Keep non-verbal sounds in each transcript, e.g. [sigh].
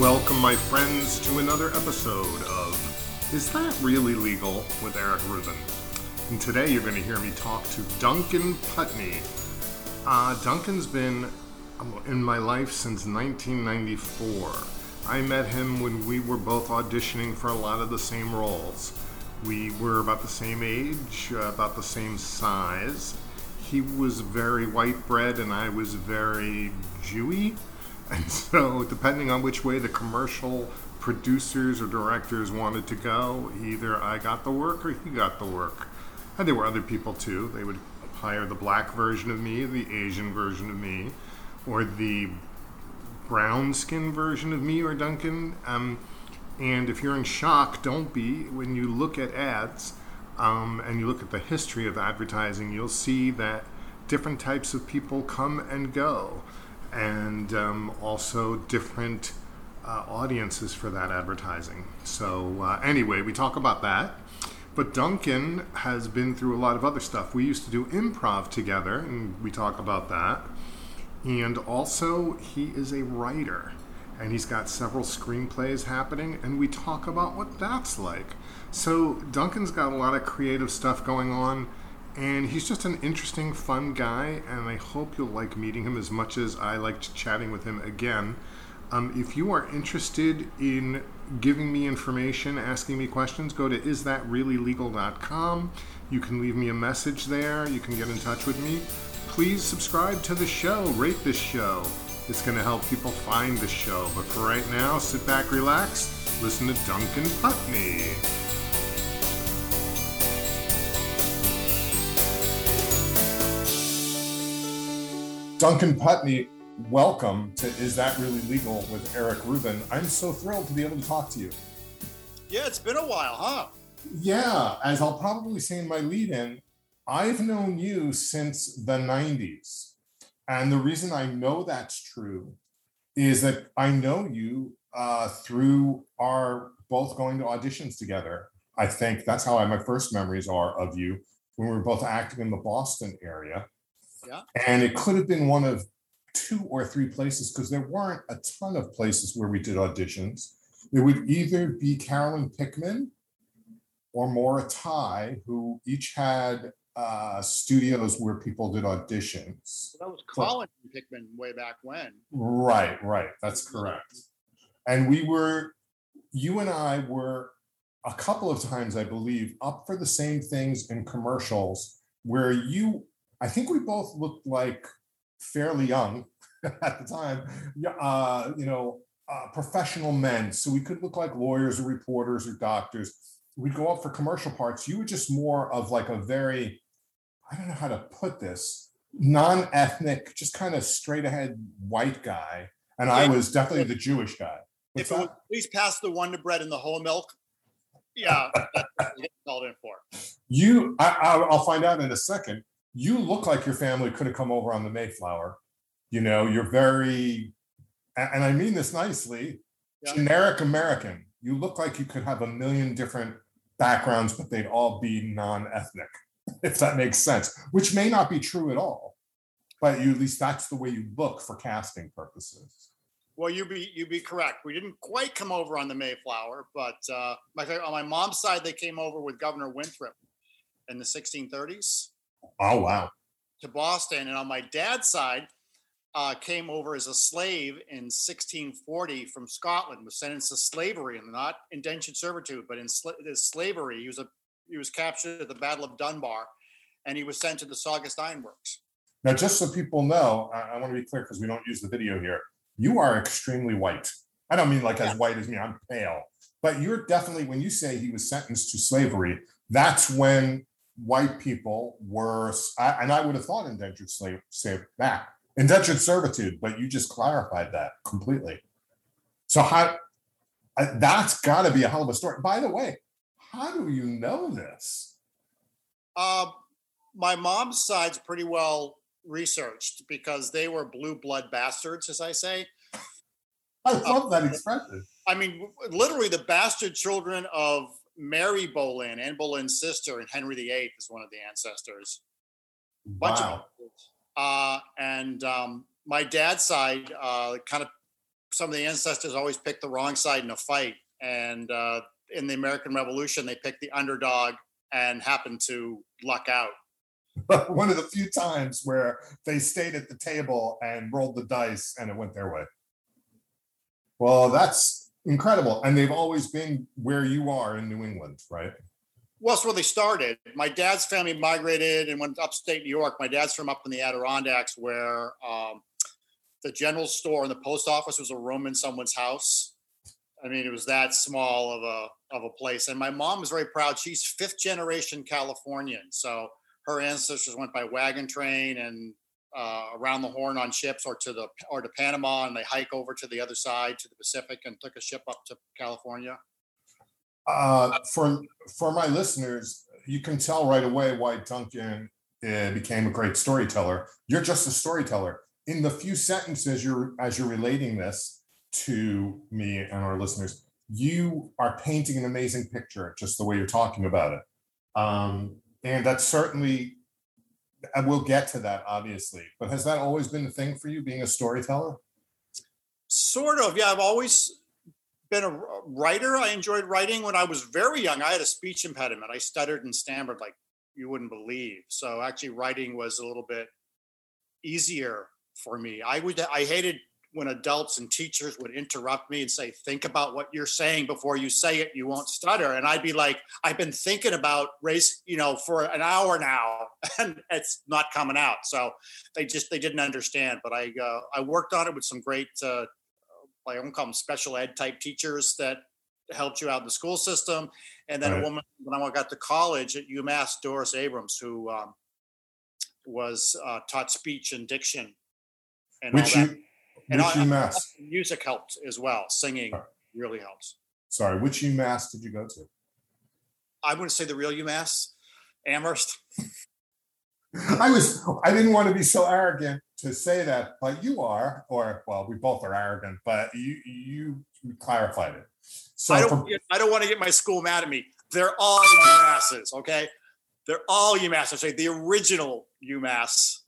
Welcome, my friends, to another episode of Is That Really Legal with Eric Rubin. And today you're going to hear me talk to Duncan Putney. Uh, Duncan's been in my life since 1994. I met him when we were both auditioning for a lot of the same roles. We were about the same age, uh, about the same size. He was very white bread and I was very Jewy. And so, depending on which way the commercial producers or directors wanted to go, either I got the work or he got the work. And there were other people too. They would hire the black version of me, the Asian version of me, or the brown skin version of me or Duncan. Um, and if you're in shock, don't be. When you look at ads um, and you look at the history of advertising, you'll see that different types of people come and go and um, also different uh, audiences for that advertising. So, uh, anyway, we talk about that. But Duncan has been through a lot of other stuff. We used to do improv together, and we talk about that. And also, he is a writer, and he's got several screenplays happening, and we talk about what that's like. So, Duncan's got a lot of creative stuff going on and he's just an interesting, fun guy, and I hope you'll like meeting him as much as I liked chatting with him again. Um, if you are interested in giving me information, asking me questions, go to isthatreallylegal.com. You can leave me a message there. You can get in touch with me. Please subscribe to the show, rate this show. It's going to help people find the show. But for right now, sit back, relax, listen to Duncan Putney. Duncan Putney, welcome to Is That Really Legal with Eric Rubin. I'm so thrilled to be able to talk to you. Yeah, it's been a while, huh? Yeah, as I'll probably say in my lead in, I've known you since the 90s. And the reason I know that's true is that I know you uh, through our both going to auditions together. I think that's how I, my first memories are of you when we were both acting in the Boston area. Yeah. And it could have been one of two or three places because there weren't a ton of places where we did auditions. It would either be Carolyn Pickman or Maura Tighe, who each had uh, studios where people did auditions. that was Collinge Pickman way back when. Right, right. That's correct. And we were, you and I were a couple of times, I believe, up for the same things in commercials where you I think we both looked like fairly young [laughs] at the time, uh, you know, uh, professional men. So we could look like lawyers or reporters or doctors. We'd go up for commercial parts. You were just more of like a very, I don't know how to put this, non ethnic, just kind of straight ahead white guy. And I was definitely the Jewish guy. What's if it was at least past the Wonder Bread and the whole milk, yeah, that's what called in for. [laughs] You, I, I'll find out in a second you look like your family could have come over on the Mayflower. You know, you're very, and I mean this nicely, yeah. generic American. You look like you could have a million different backgrounds, but they'd all be non ethnic, if that makes sense, which may not be true at all. But you, at least that's the way you look for casting purposes. Well, you be you be correct. We didn't quite come over on the Mayflower, but uh, my, on my mom's side, they came over with Governor Winthrop in the 1630s. Oh wow! To Boston, and on my dad's side, uh, came over as a slave in 1640 from Scotland. Was sentenced to slavery, and not indentured servitude, but in sl- slavery. He was a he was captured at the Battle of Dunbar, and he was sent to the Saugus Ironworks. Now, just so people know, I, I want to be clear because we don't use the video here. You are extremely white. I don't mean like yeah. as white as me. I'm pale, but you're definitely when you say he was sentenced to slavery. That's when white people were, and I would have thought indentured slave, slave that indentured servitude, but you just clarified that completely. So how that's got to be a hell of a story. By the way, how do you know this? Uh, my mom's side's pretty well researched because they were blue blood bastards, as I say. I love uh, that expression. I mean, literally the bastard children of Mary Boleyn, Anne Boleyn's sister, and Henry VIII is one of the ancestors. Bunch wow. of uh, and um, my dad's side uh, kind of some of the ancestors always picked the wrong side in a fight, and uh, in the American Revolution, they picked the underdog and happened to luck out. [laughs] One of the few times where they stayed at the table and rolled the dice and it went their way. Well, that's incredible. And they've always been where you are in New England, right? Well, that's where they started. My dad's family migrated and went upstate New York. My dad's from up in the Adirondacks, where um, the general store and the post office was a room in someone's house. I mean, it was that small of a of a place. And my mom was very proud. She's fifth generation Californian, so her ancestors went by wagon train and uh, around the Horn on ships, or to the or to Panama, and they hike over to the other side to the Pacific and took a ship up to California. Uh, for for my listeners, you can tell right away why Duncan uh, became a great storyteller. You're just a storyteller. In the few sentences you're as you're relating this to me and our listeners, you are painting an amazing picture, just the way you're talking about it. Um, and that's certainly, and we'll get to that obviously. But has that always been the thing for you, being a storyteller? Sort of, yeah. I've always been a writer. I enjoyed writing when I was very young. I had a speech impediment. I stuttered and stammered like you wouldn't believe. So actually, writing was a little bit easier for me. I would. I hated when adults and teachers would interrupt me and say, "Think about what you're saying before you say it. You won't stutter." And I'd be like, "I've been thinking about race, you know, for an hour now, [laughs] and it's not coming out." So they just they didn't understand. But I uh, I worked on it with some great uh, I won't call them special ed type teachers that helped you out in the school system. And then right. a woman when I got to college at UMass, Doris Abrams, who um, was uh, taught speech and diction and which all that. You, and which UMass? Music helped as well. Singing right. really helps. Sorry, which UMass did you go to? I wouldn't say the real UMass, Amherst. [laughs] I was I didn't want to be so arrogant to say that, but you are, or well, we both are arrogant, but you you clarified it. So I don't from, I don't want to get my school mad at me. They're all UMasses, okay? They're all UMass. I say the original UMass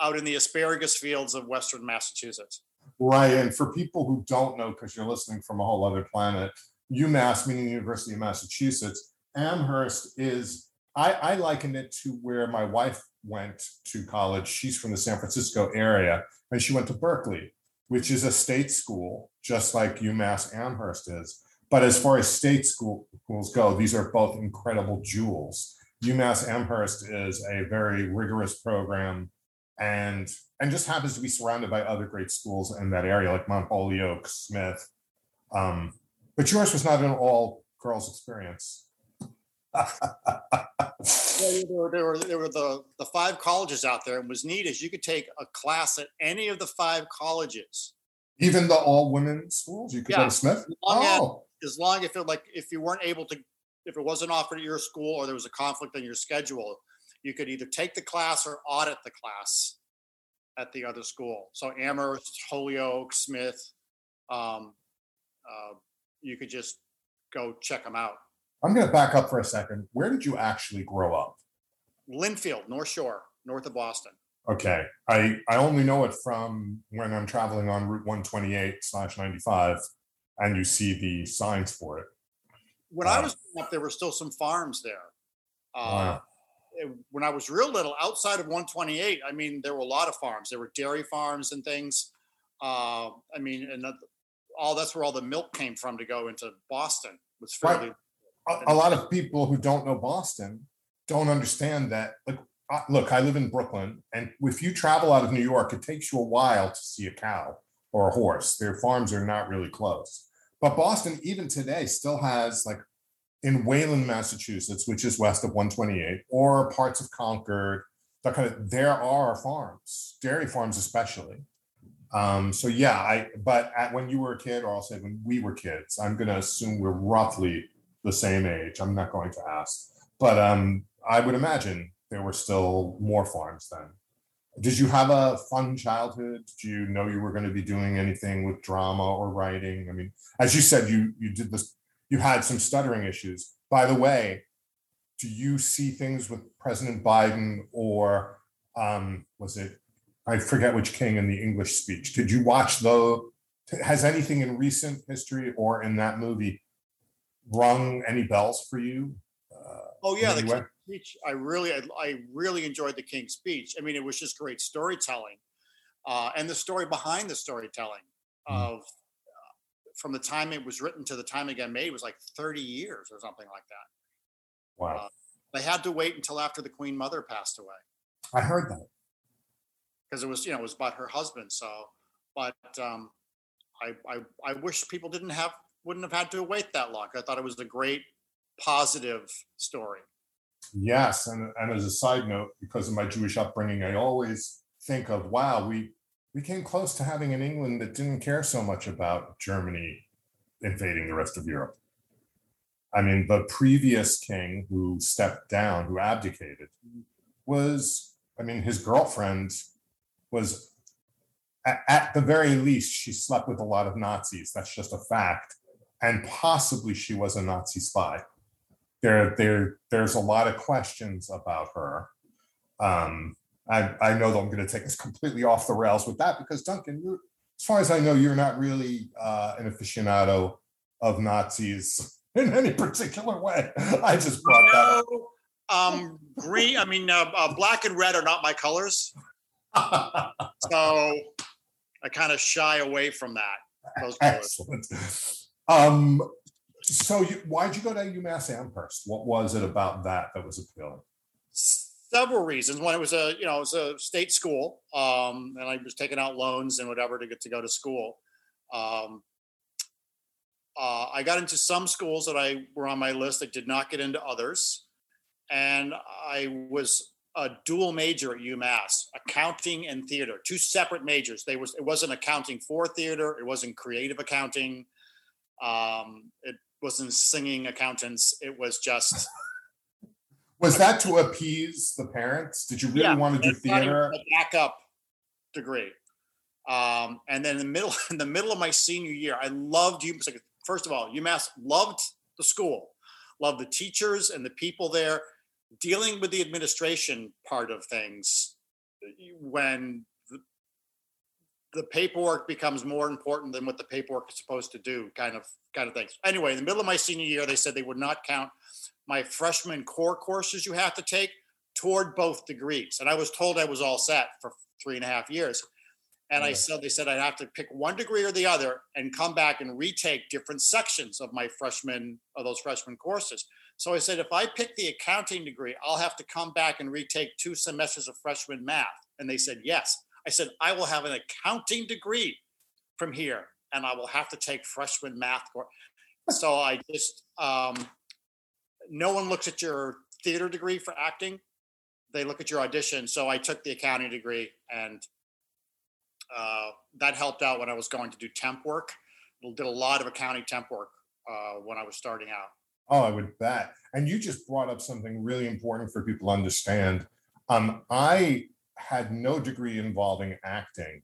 out in the asparagus fields of Western Massachusetts. Right, and for people who don't know, because you're listening from a whole other planet, UMass, meaning the University of Massachusetts, Amherst is I, I liken it to where my wife went to college. She's from the San Francisco area, and she went to Berkeley, which is a state school, just like UMass Amherst is. But as far as state school, schools go, these are both incredible jewels. UMass Amherst is a very rigorous program and and just happens to be surrounded by other great schools in that area, like Mount Holyoke, Smith. Um, but yours was not an all girls experience there, were, there, were, there were the, the five colleges out there. And was neat is you could take a class at any of the five colleges. Even the all women schools, you could yeah. go to Smith. As long oh. as, as long if it like if you weren't able to, if it wasn't offered at your school or there was a conflict in your schedule, you could either take the class or audit the class at the other school. So Amherst, Holyoke, Smith, um, uh, you could just go check them out. I'm going to back up for a second. Where did you actually grow up? Lynnfield, North Shore, north of Boston. Okay. I, I only know it from when I'm traveling on Route 128 slash 95 and you see the signs for it. When uh, I was up, there were still some farms there. Uh, wow. When I was real little, outside of 128, I mean, there were a lot of farms. There were dairy farms and things. Uh, I mean, and all that's where all the milk came from to go into Boston. Was fairly right a, lot of people who don't know Boston don't understand that. Like, look, I live in Brooklyn, and if you travel out of New York, it takes you a while to see a cow or a horse. Their farms are not really close. But Boston, even today, still has like in Wayland, Massachusetts, which is west of 128, or parts of Concord, that kind of there are farms, dairy farms especially. Um, so yeah, I but at, when you were a kid, or I'll say when we were kids, I'm going to assume we're roughly the same age. I'm not going to ask, but um, I would imagine there were still more farms then. Did you have a fun childhood? Did you know you were going to be doing anything with drama or writing? I mean, as you said, you you did this. You had some stuttering issues. By the way, do you see things with President Biden or um, was it? I forget which king in the English speech. Did you watch the has anything in recent history or in that movie rung any bells for you? Uh, oh yeah, the King's speech. I really, I, I, really enjoyed the King's speech. I mean, it was just great storytelling, uh, and the story behind the storytelling mm. of from the time it was written to the time it got made was like 30 years or something like that. Wow. Uh, they had to wait until after the Queen Mother passed away. I heard that because it was, you know, it was about her husband. So, but um, I, I, I wish people didn't have wouldn't have had to wait that long. I thought it was a great positive story. Yes, and and as a side note, because of my Jewish upbringing, I always think of wow, we we came close to having an England that didn't care so much about Germany invading the rest of Europe. I mean, the previous king who stepped down, who abdicated, was, I mean, his girlfriend was, at, the very least, she slept with a lot of Nazis. That's just a fact. And possibly she was a Nazi spy. There, there, there's a lot of questions about her. Um, I, I know that I'm going to take us completely off the rails with that because Duncan, as far as I know, you're not really uh, an aficionado of Nazis in [laughs] any particular way. I just brought no, that up. Um, green, I mean, uh, uh, black and red are not my colors. so I kind of shy away from that. [laughs] Excellent. Um, so you, why'd you go to UMass Amherst? What was it about that that was appealing? Several reasons. One, it was a you know it was a state school, um, and I was taking out loans and whatever to get to go to school. Um, uh, I got into some schools that I were on my list. I did not get into others, and I was a dual major at UMass, accounting and theater, two separate majors. They was it wasn't accounting for theater. It wasn't creative accounting. Um, it wasn't singing accountants. It was just was that to appease the parents? Did you really yeah, want to do theater? A backup degree. Um, and then in the middle, [laughs] in the middle of my senior year, I loved you. First of all, UMass loved the school, loved the teachers and the people there. Dealing with the administration part of things, when the, the paperwork becomes more important than what the paperwork is supposed to do, kind of kind of things. Anyway, in the middle of my senior year, they said they would not count my freshman core courses you have to take toward both degrees. And I was told I was all set for three and a half years. And I said, they said I'd have to pick one degree or the other and come back and retake different sections of my freshman, of those freshman courses. So I said, if I pick the accounting degree, I'll have to come back and retake two semesters of freshman math. And they said, yes. I said, I will have an accounting degree from here and I will have to take freshman math. So I just, um, no one looks at your theater degree for acting. They look at your audition. So I took the accounting degree and uh, that helped out when I was going to do temp work. Did a lot of accounting temp work uh, when I was starting out. Oh, I would bet. And you just brought up something really important for people to understand. Um, I had no degree involving acting,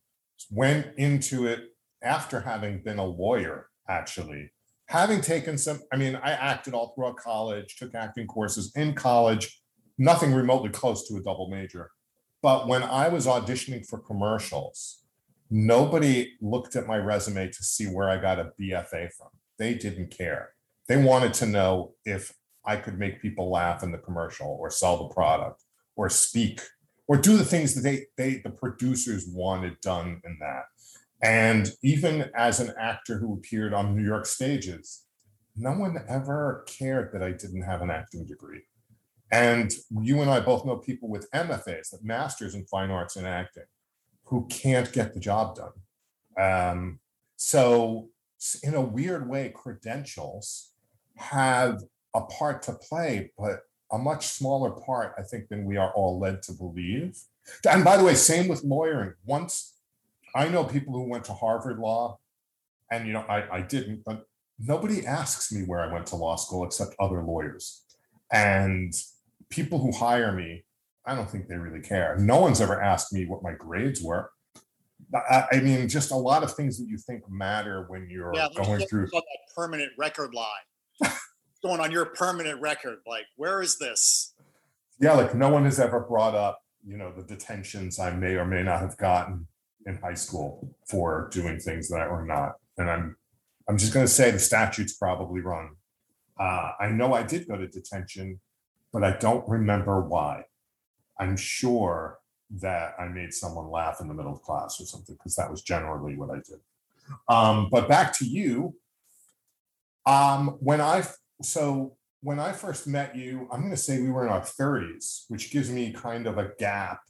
went into it after having been a lawyer, actually having taken some, I mean, I acted all throughout college, took acting courses in college, nothing remotely close to a double major. But when I was auditioning for commercials, nobody looked at my resume to see where I got a BFA from. They didn't care. They wanted to know if I could make people laugh in the commercial or sell the product or speak or do the things that they, they the producers wanted done in that. And even as an actor who appeared on New York stages, no one ever cared that I didn't have an acting degree. And you and I both know people with MFAs, that masters in fine arts and acting, who can't get the job done. Um, so, in a weird way, credentials have a part to play, but a much smaller part, I think, than we are all led to believe. And by the way, same with lawyering. Once I know people who went to Harvard Law, and you know, I, I didn't, but nobody asks me where I went to law school except other lawyers. And people who hire me, I don't think they really care. No one's ever asked me what my grades were. I, I mean, just a lot of things that you think matter when you're yeah, going through that permanent record line. [laughs] going on your permanent record, like where is this? Yeah, like no one has ever brought up, you know, the detentions I may or may not have gotten in high school for doing things that were not. And I'm I'm just going to say the statute's probably wrong. Uh, I know I did go to detention, but I don't remember why. I'm sure that I made someone laugh in the middle of class or something because that was generally what I did. Um, but back to you. Um, when I so when I first met you, I'm going to say we were in our 30s, which gives me kind of a gap.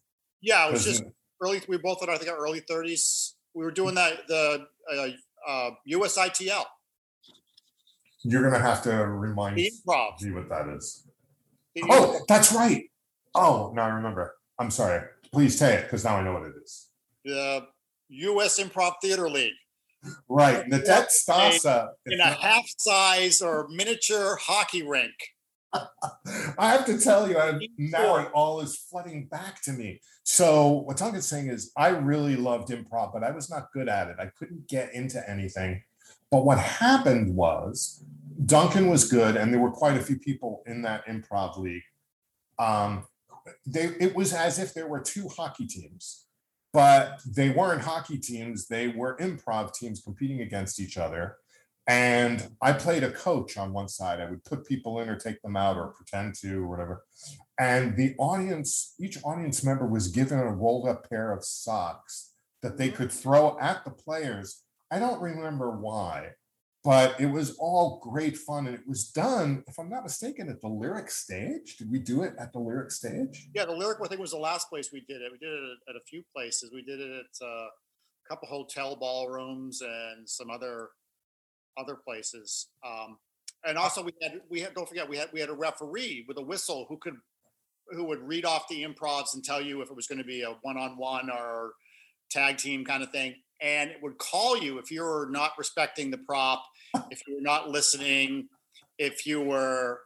Yeah, it was just early. We both in I think our early 30s. We were doing that the uh, uh, USITL. You're going to have to remind improv. me what that is. Oh, that's right. Oh, now I remember. I'm sorry. Please say it because now I know what it is. the U.S. Improv Theater League Right. Nadette Stasa. in a half size or miniature hockey rink. [laughs] I have to tell you, I, now it all is flooding back to me. So what Duncan's saying is, I really loved improv, but I was not good at it. I couldn't get into anything. But what happened was, Duncan was good, and there were quite a few people in that improv league. Um, they it was as if there were two hockey teams, but they weren't hockey teams. They were improv teams competing against each other. And I played a coach on one side. I would put people in or take them out or pretend to or whatever. And the audience, each audience member was given a rolled up pair of socks that they could throw at the players. I don't remember why, but it was all great fun. And it was done, if I'm not mistaken, at the lyric stage. Did we do it at the lyric stage? Yeah, the lyric I think was the last place we did it. We did it at, a few places. We did it at uh, a couple hotel ballrooms and some other other places. Um, and also we had we had don't forget we had we had a referee with a whistle who could who would read off the improvs and tell you if it was going to be a one on one or tag team kind of thing. And it would call you if you were not respecting the prop, if you were not listening, if you were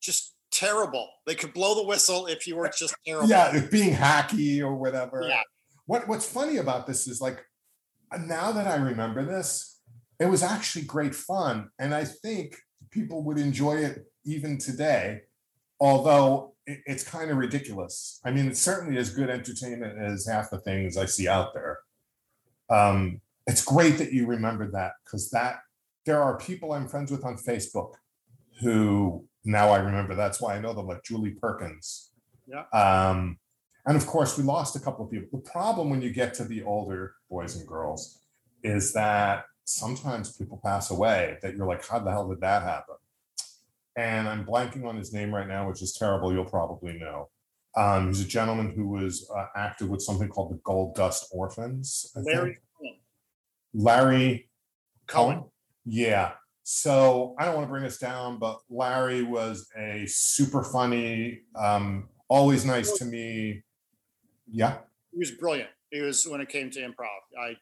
just terrible. They could blow the whistle if you were just [laughs] terrible. Yeah, being hacky or whatever. Yeah. What What's funny about this is like now that I remember this, it was actually great fun, and I think people would enjoy it even today. Although it- it's kind of ridiculous. I mean, it's certainly as good entertainment as half the things I see out there. Um, it's great that you remembered that because that there are people I'm friends with on Facebook who now I remember. That's why I know them, like Julie Perkins. Yeah. Um, and of course, we lost a couple of people. The problem when you get to the older boys and girls is that sometimes people pass away that you're like, how the hell did that happen? And I'm blanking on his name right now, which is terrible. You'll probably know. Um, he's a gentleman who was uh, active with something called the Gold Dust Orphans. I Larry think. Larry Coen. Yeah. So I don't want to bring us down, but Larry was a super funny, um, always nice to me. Yeah. He was brilliant. He was when it came to improv. I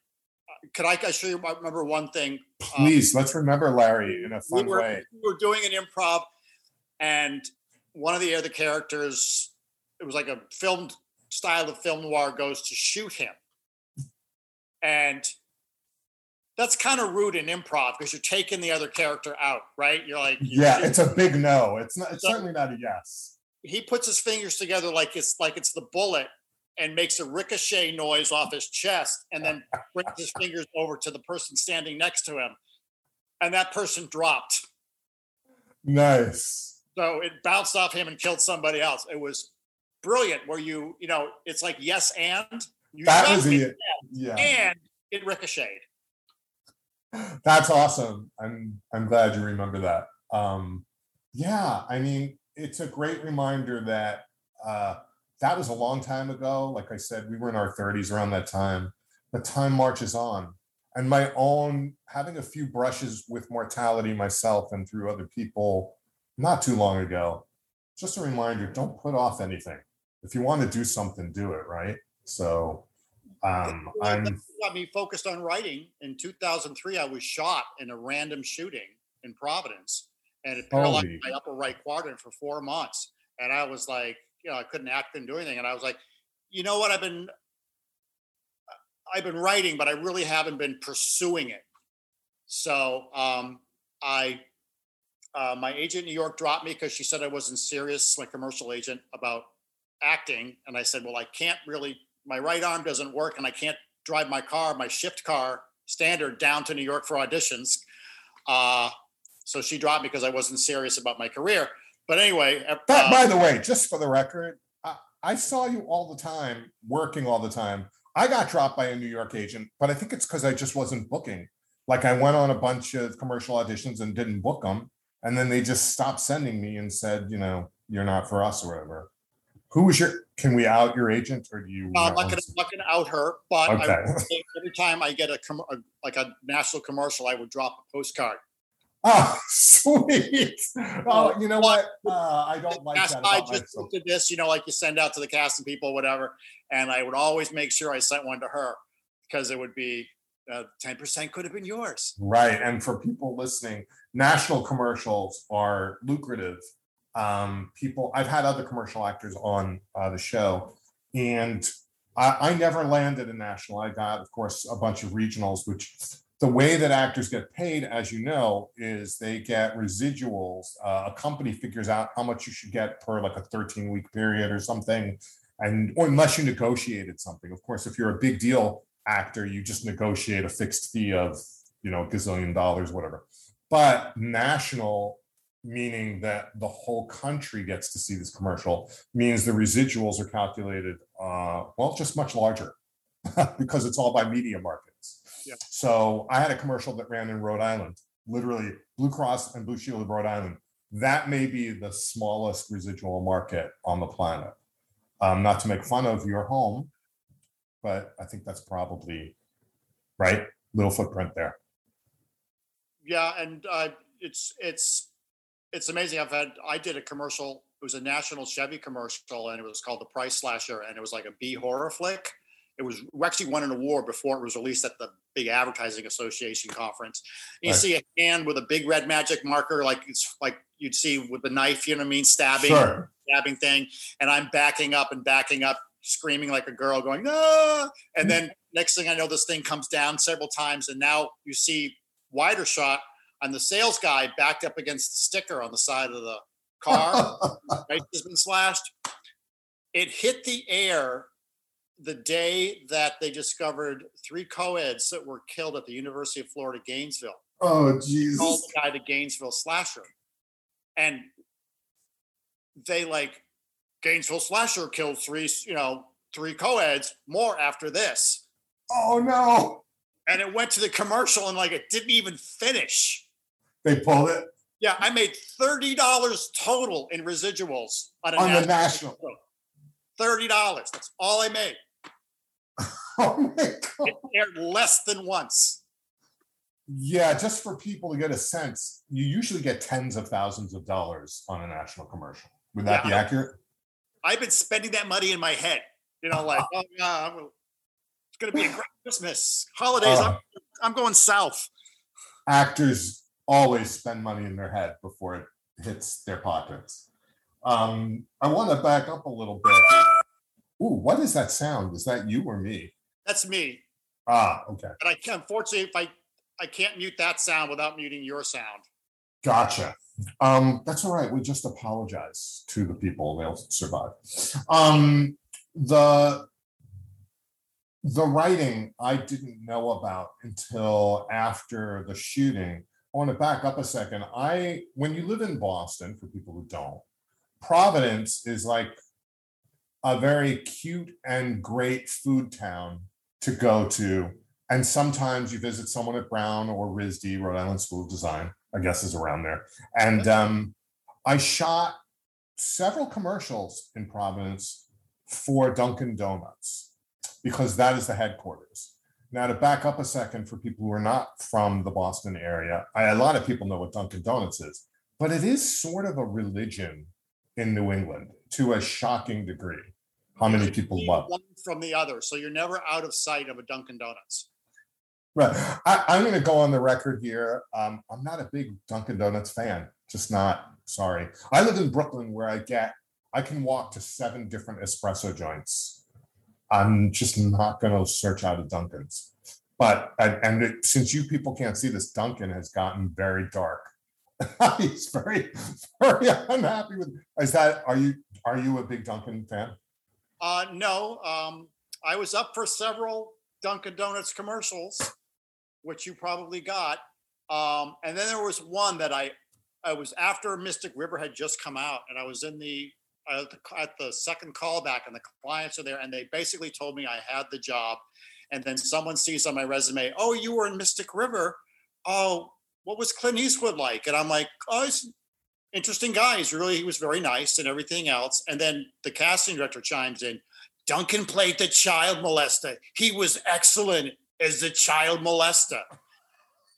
could I, I show you I remember one thing. Um, Please let's remember Larry in a we fun were, way. we were doing an improv, and one of the other characters, it was like a filmed style of film noir, goes to shoot him, and that's kind of rude in improv because you're taking the other character out, right? You're like, you're Yeah, shooting- it's a big no. It's not. It's So- certainly not a yes. he puts his fingers together like it's like it's the bullet and makes a ricochet noise off his chest and then [laughs] brings his fingers over to the person standing next to him and that person dropped Nice. so it bounced off him and killed somebody else it was brilliant where you you know it's like yes and you That was a yeah. and it ricocheted That's awesome. I'm I'm glad you remember that. Um, yeah, I mean, it's a great reminder that uh, that was a long time ago. Like I said, we were in our 30s around that time, but time marches on. And my own having a few brushes with mortality myself and through other people not too long ago. Just a reminder: don't put off anything. If you want to do something, do it right. So um, I'm got me focused on writing in 2003 i was shot in a random shooting in providence and it paralyzed Holy. my upper right quadrant for four months and i was like you know i couldn't act couldn't do anything and i was like you know what i've been i've been writing but i really haven't been pursuing it so um, i uh, my agent in new york dropped me because she said i wasn't serious my commercial agent about acting and i said well i can't really my right arm doesn't work and i can't drive my car, my shift car, standard, down to New York for auditions. Uh, so she dropped me because I wasn't serious about my career. But anyway, uh, That, by the way, just for the record, I, I saw you all the time, working all the time. I got dropped by a New York agent, but I think it's because I just wasn't booking. Like I went on a bunch of commercial auditions and didn't book them, and then they just stopped sending me and said, you know, you're not for us or whatever. Who was your? Can we out your agent, or do you? uh, I'm not gonna, to- not gonna out her, but Okay. every time I get a, com- a like a national commercial, I would drop a postcard. Oh, [laughs] sweet. Oh, you know what? Uh, I don't like that I just myself. did this, you know, like you send out to the cast casting people, whatever. And I would always make sure I sent one to her because it would be uh, 10% could have been yours. Right. And for people listening, national commercials are lucrative. Um, people, I've had other commercial actors on uh, the show, and I, I never landed a national. I got, of course, a bunch of regionals, which the way that actors get paid, as you know, is they get residuals. Uh, a company figures out how much you should get per like a 13 week period or something. And or unless you negotiated something. Of course, if you're a big deal actor, you just negotiate a fixed fee of, you know, gazillion dollars, whatever. But national, meaning that the whole country gets to see this commercial, means the residuals are calculated, uh, well, just much larger [laughs] because it's all by media markets. Yeah. So I had a commercial that ran in Rhode Island, literally Blue Cross and Blue Shield of Rhode Island. That may be the smallest residual market on the planet. Um, not to make fun of your home, but I think that's probably right. Little footprint there. Yeah. And uh, it's, it's, it's amazing. I've had, I did a commercial. It was a national Chevy commercial and it was called The Price Slasher. And it was like a B horror flick. It was we actually won an award before it was released at the big advertising association conference. You Right. see a hand with a big red magic marker, like it's like you'd see with the knife, you know what I mean, stabbing, Sure. stabbing thing. And I'm backing up and backing up, screaming like a girl, going, no. And mm. then next thing I know, this thing comes down several times. And now you see wider shot on the sales guy backed up against the sticker on the side of the car [laughs] right has been slashed. It hit the air the day that they discovered three co-eds that were killed at the University of Florida, Gainesville. oh, Jesus. Called the guy the Gainesville slasher. And they like Gainesville slasher killed three, you know, three co-eds, more after this. Oh, no. And it went to the commercial and like it didn't even finish. They pulled it Yeah, I made $30 total in residuals on, a on the national national. $30. That's all I made. [laughs] Oh, my God. It aired less than once. Yeah, just for people to get a sense, you usually get tens of thousands of dollars on a national commercial. Would that Yeah. be accurate? I've been spending that money in my head. You know, like, oh, yeah, I'm, it's going to be a great Christmas, holidays. I'm, Uh. I'm going south. actors always spend money in their head before it hits their pockets. Um, I want to back up a little bit. Ooh, what is that sound? Is that you or me? That's me. Ah, okay, But I can't, unfortunately, if I, I can't mute that sound without muting your sound. gotcha. Um, that's all right. We just apologize to the people; they'll survive. Um, the the writing I didn't know about until after the shooting. I want to back up a second. I when you live in Boston, for people who don't, Providence is like a very cute and great food town to go to. And sometimes you visit someone at Brown or RISD, Rhode Island School of Design, I guess is around there. And um, I shot several commercials in Providence for Dunkin' Donuts because that is the headquarters. Now, to back up a second for people who are not from the Boston area, I, a lot of people know what Dunkin' Donuts is, but it is sort of a religion in New England to a shocking degree. How many people love? one from the other, so you're never out of sight of a Dunkin' Donuts. Right. I, I'm going to go on the record here. Um, I'm not a big Dunkin' Donuts fan. Just not. Sorry. I live in Brooklyn where I get, I can walk to seven different espresso joints. I'm just not going to search out a Dunkin's. But, and, and it, since you people can't see this, Dunkin' has gotten very dark. [laughs] He's very, very unhappy with. Is that? Are you? Are you a big Dunkin' fan? Uh, no, um, I was up for several Dunkin' Donuts commercials, which you probably got. Um, and then there was one that I, I was after Mystic River had just come out, and I was in the the, at the second callback, and the clients are there, and they basically told me I had the job. And then someone sees on my resume, oh, you were in Mystic River. Oh, what was Clint Eastwood like? And I'm like, oh, he's interesting guy. He's really, he was very nice and everything else. And then the casting director chimes in, Duncan played the child molester. He was excellent as the child molester.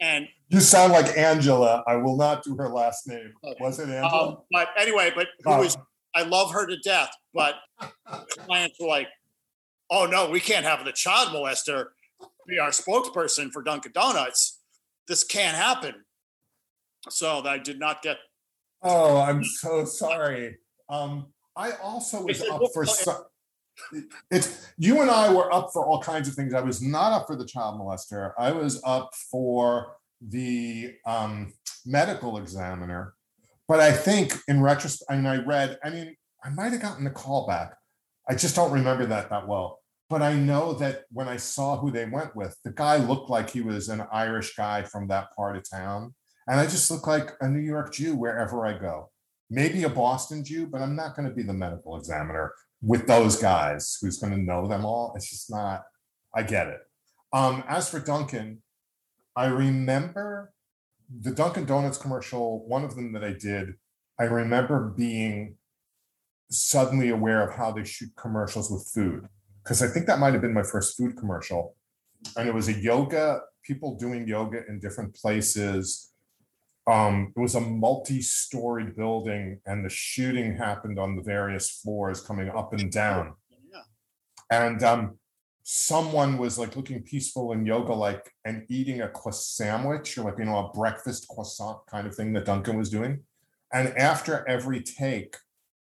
And you sound like Angela. I will not do her last name. Was it Angela? Um, but anyway, but who was I love her to death, but [laughs] clients were like, "Oh no, we can't have the child molester be our spokesperson for Dunkin' Donuts. This can't happen." So I did not get. Oh, I'm so sorry. Um, I also was up for some. It's you and I were up for all kinds of things. I was not up for the child molester. I was up for the um, medical examiner but I think in retrospect, I mean, I read, I mean, I might have gotten the call back. I just don't remember that that well. But I know that when I saw who they went with, the guy looked like he was an Irish guy from that part of town. And I just look like a New York Jew wherever I go. Maybe a Boston Jew, but I'm not going to be the medical examiner with those guys who's going to know them all. It's just not, I get it. Um, as for Duncan, I remember the Dunkin' Donuts commercial, one of them that I did, I remember being suddenly aware of how they shoot commercials with food. Because I think that might have been my first food commercial. And it was a yoga, people doing yoga in different places. Um, it was a multi-storied building, and the shooting happened on the various floors coming up and down. Yeah. And um, someone was like looking peaceful in yoga like and eating a croissant sandwich or like you know a breakfast croissant kind of thing that duncan was doing and after every take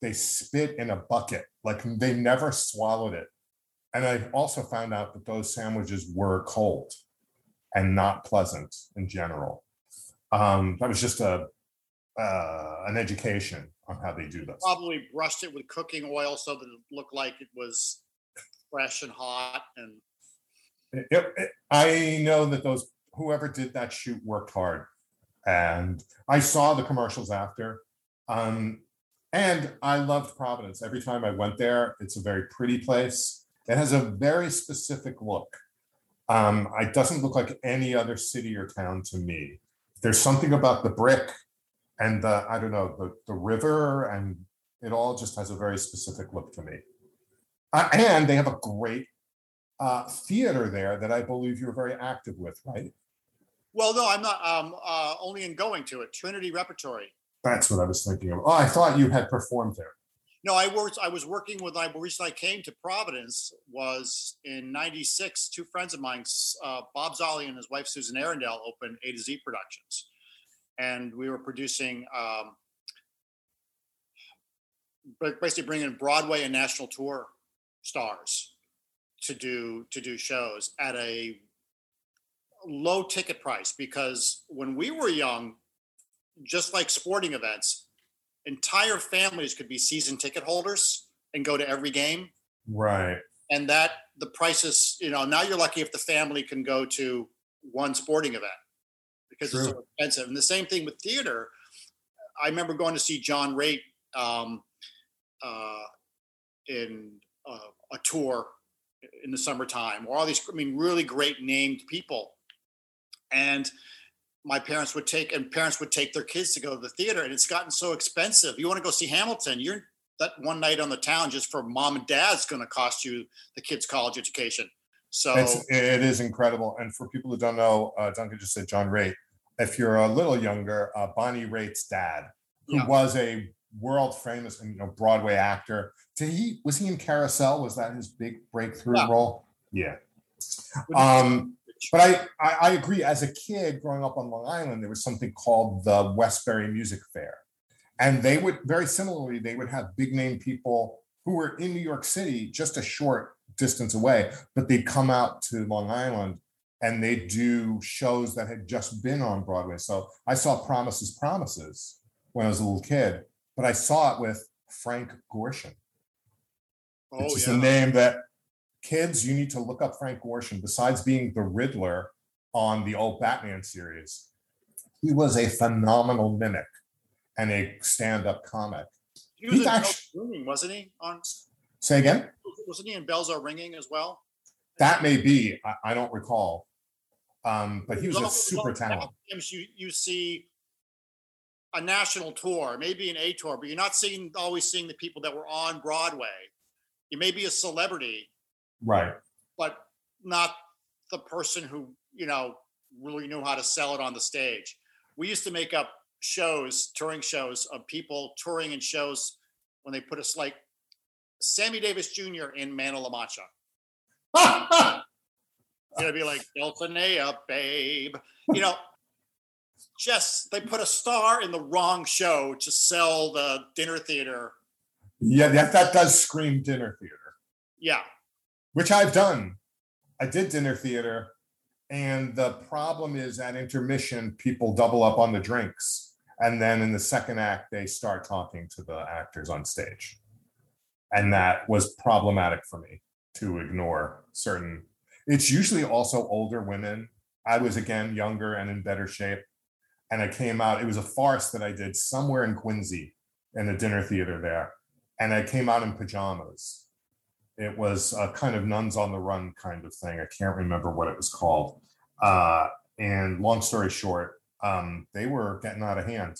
they spit in a bucket like they never swallowed it and i also found out that those sandwiches were cold and not pleasant in general um, that was just a uh, an education on how they do this probably brushed it with cooking oil so that it looked like it was fresh and hot and it, it, I know that those whoever did that shoot worked hard, and I saw the commercials after. Um, and I loved Providence. Every time I went there, it's a very pretty place. It has a very specific look. Um, it doesn't look like any other city or town to me. There's something about the brick and the I don't know the the river, and it all just has a very specific look to me. Uh, and they have a great uh, theater there that I believe you're very active with, right? Well, no, I'm not. Um, uh, only in going to it. Trinity Repertory. That's what I was thinking of. Oh, I thought you had performed there. No, I worked. I was working with. I reason I came to Providence was in '96. Two friends of mine, uh, Bob Zolli and his wife Susan Arundel, opened A to Z Productions, and we were producing. Um, basically bringing Broadway and national tour stars to do to do shows at a low ticket price because when we were young just like sporting events entire families could be season ticket holders and go to every game right and that the prices you know now you're lucky if the family can go to one sporting event because True. it's so expensive and the same thing with theater i remember going to see john raitt um, uh, in uh, a tour in the summertime, or all these, I mean, really great named people. And my parents would take, and parents would take their kids to go to the theater, and it's gotten so expensive. You want to go see Hamilton, you're that one night on the town just for mom and dad's going to cost you the kids' college education. So it's, it is incredible. And for people who don't know, uh, Duncan just said John Raitt. If you're a little younger, uh, Bonnie Raitt's dad, who yeah. was a world famous and you know Broadway actor. Did he was he in Carousel? Was that his big breakthrough yeah. role? Yeah. Um, but I, I, I agree. As a kid growing up on Long Island, there was something called the Westbury Music Fair, and they would very similarly they would have big name people who were in New York City, just a short distance away, but they'd come out to Long Island and they'd do shows that had just been on Broadway. So I saw Promises, Promises when I was a little kid, but I saw it with Frank Gorshin. Oh, which is yeah. a name that kids, you need to look up Frank Gorshin. Besides being the Riddler on the old Batman series, he was a phenomenal mimic and a stand-up comic. He was He's in actu- Bells Ringing, wasn't he? On Say again. wasn't he in Bells Are Ringing as well? That may be. I, I don't recall. Um, but he was a super talent. Sometimes you you see a national tour, maybe an A tour, but you're not seeing always seeing the people that were on Broadway. You may be a celebrity, Right. but not the person who you know really knew how to sell it on the stage. We used to make up shows, touring shows of people touring in shows when they put us like Sammy Davis Jr. in Man of La Mancha. It'd [laughs] be like Delphinea, babe. You know, just they put a star in the wrong show to sell the dinner theater. yeah, that, that does scream dinner theater. Yeah. Which I've done. I did dinner theater, and the problem is at intermission, people double up on the drinks, and then in the second act, they start talking to the actors on stage, and that was problematic for me to ignore certain. It's usually also older women. I was again younger and in better shape, and I came out. It was a farce that I did somewhere in Quincy in a dinner theater there, and I came out in pajamas it was a kind of nuns on the run kind of thing. I can't remember what it was called. Uh, and long story short, um, they were getting out of hand.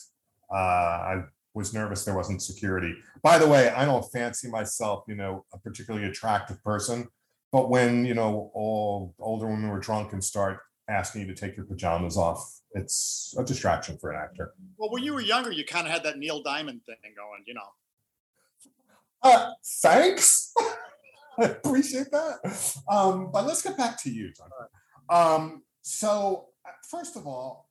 Uh, I was nervous there wasn't security. By the way, I don't fancy myself, you know, a particularly attractive person, but when you know all older women were drunk and start asking you to take your pajamas off, it's a distraction for an actor. Well, when you were younger, you kind of had that Neil Diamond thing going, you know. Uh, thanks. [laughs] [laughs] I appreciate that. Um, but let's get back to you, John. Um, so, uh, first of all,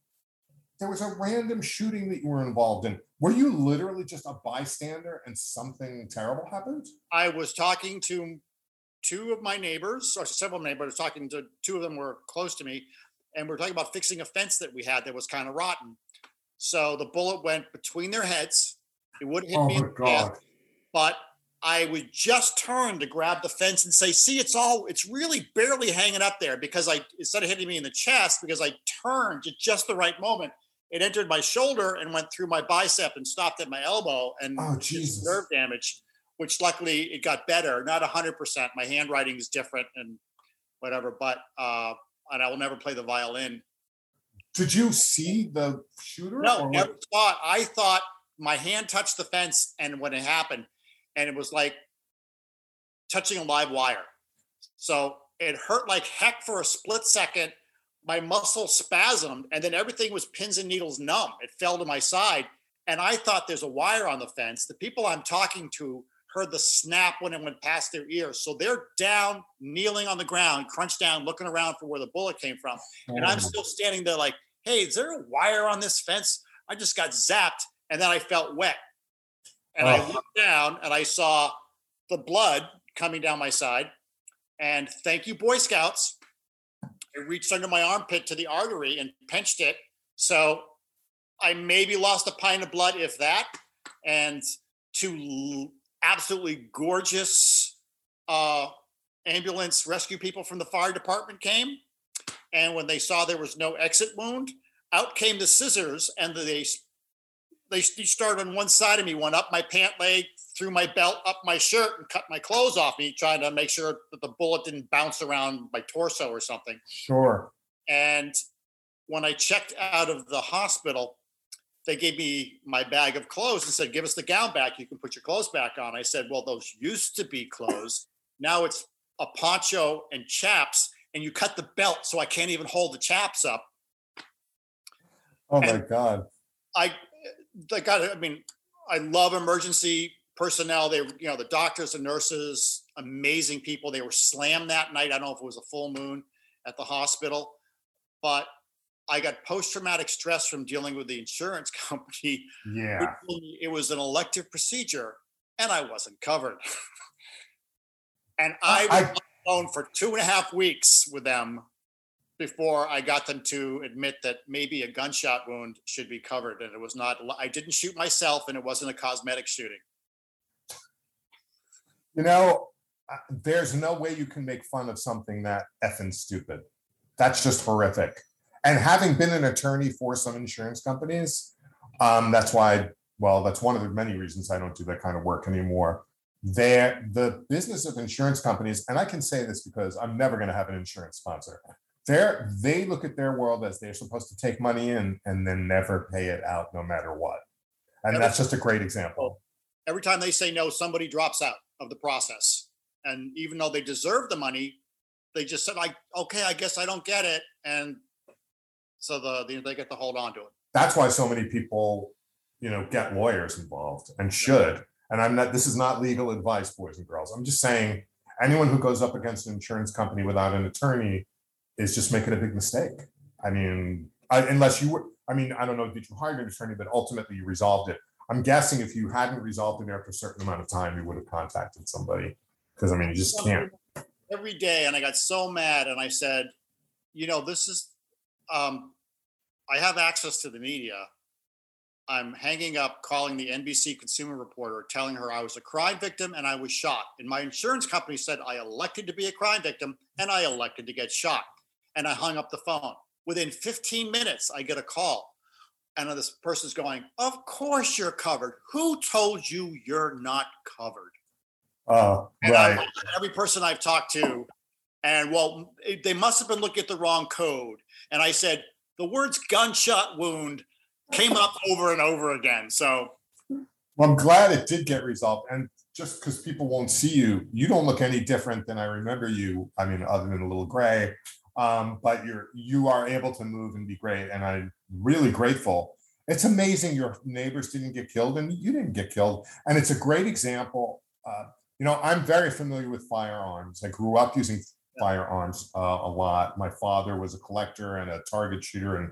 there was a random shooting that you were involved in. Were you literally just a bystander and something terrible happened? I was talking to two of my neighbors, or several neighbors, talking to two of them were close to me, and we are talking about fixing a fence that we had that was kind of rotten. So the bullet went between their heads. It would hit Oh me in my the head, God. but I would just turn to grab the fence and say, "See, it's all it's really barely hanging up there." Because I instead of hitting me in the chest, because I turned at just the right moment, it entered my shoulder and went through my bicep and stopped at my elbow and Oh, Jesus. nerve damage. Which luckily it got better, not hundred percent. My handwriting is different and whatever, but uh, and I will never play the violin. Did you see the shooter? No, or what? thought. I thought my hand touched the fence, and when it happened, and it was like touching a live wire. So it hurt like heck for a split second. My muscle spasmed, and then everything was pins and needles numb. It fell to my side, and I thought there's a wire on the fence. The people I'm talking to heard the snap when it went past their ears. So they're down, kneeling on the ground, crunched down, looking around for where the bullet came from. And I'm Oh, still standing there like, hey, is there a wire on this fence? I just got zapped and then I felt wet. And I Oh. looked down and I saw the blood coming down my side. And thank you, Boy Scouts. I reached under my armpit to the artery and pinched it. So I maybe lost a pint of blood, if that. And two absolutely gorgeous uh, ambulance rescue people from the fire department came. And when they saw there was no exit wound, out came the scissors and they they started on one side of me, one up my pant leg, through my belt, up my shirt, and cut my clothes off me, trying to make sure that the bullet didn't bounce around my torso or something. Sure. And when I checked out of the hospital, they gave me my bag of clothes and said, Give us the gown back. You can put your clothes back on. I said, Well, those used to be clothes. Now it's a poncho and chaps, and you cut the belt so I can't even hold the chaps up. Oh my And- God. I, I got I mean, I love emergency personnel. They, you know, the doctors, and nurses, amazing people. They were slammed that night. I don't know if it was a full moon at the hospital, but I got post traumatic stress from dealing with the insurance [laughs] company. Yeah. It was an elective procedure and I wasn't covered. [laughs] and I was I, on the phone for two and a half weeks with them before I got them to admit that maybe a gunshot wound should be covered. And it was not, I didn't shoot myself and it wasn't a cosmetic shooting. You know, there's no way you can make fun of something that effing stupid. That's just horrific. And having been an attorney for some insurance companies, um, that's why, well, that's one of the many reasons I don't do that kind of work anymore. There, the business of insurance companies, and I can say this because I'm never going to have an insurance sponsor. They're, they look at their world as they're supposed to take money in and then never pay it out no matter what. And that's just a great example. Every time they say no, somebody drops out of the process. And even though they deserve the money, they just said, like, okay, I guess I don't get it. And so the, the they get to hold on to it. That's why so many people, you know, get lawyers involved and should. And I'm not, this is not legal advice, boys and girls. I'm just saying anyone who goes up against an insurance company without an attorney is just making a big mistake. I mean, I, unless you were, I mean, I don't know, did you hire an attorney, but ultimately you resolved it. I'm guessing if you hadn't resolved it after a certain amount of time, you would have contacted somebody. Because I mean, you just can't. Every day, and I got so mad, and I said, you know, this is, um, I have access to the media. I'm hanging up, calling the NBC consumer reporter, telling her I was a crime victim and I was shot. And my insurance company said I elected to be a crime victim and I elected to get shot. And I hung up the phone. Within 15 minutes, I get a call. And this person's going, Of course you're covered. Who told you you're not covered? Oh, And right. I'm- every person I've talked to, and well, they must have been looking at the wrong code. And I said, the words gunshot wound came up over and over again. So Well, I'm glad it did get resolved. And just because people won't see you, you don't look any different than I remember you. I mean, other than a little gray, um, but you're you are able to move and be great. And I'm really grateful. It's amazing your neighbors didn't get killed and you didn't get killed. And it's a great example. Uh, you know, I'm very familiar with firearms. I grew up using firearms uh, a lot. My father was a collector and a target shooter, and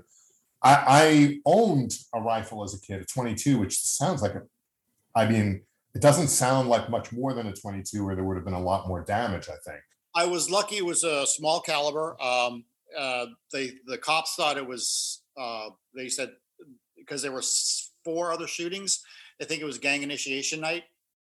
I, I owned a rifle as a kid, a 22, which sounds like a I mean, it doesn't sound like much more than a 22, where there would have been a lot more damage. I think. I was lucky it was a small caliber. Um, uh, they the cops thought it was. Uh, they said because there were four other shootings. They think it was gang initiation night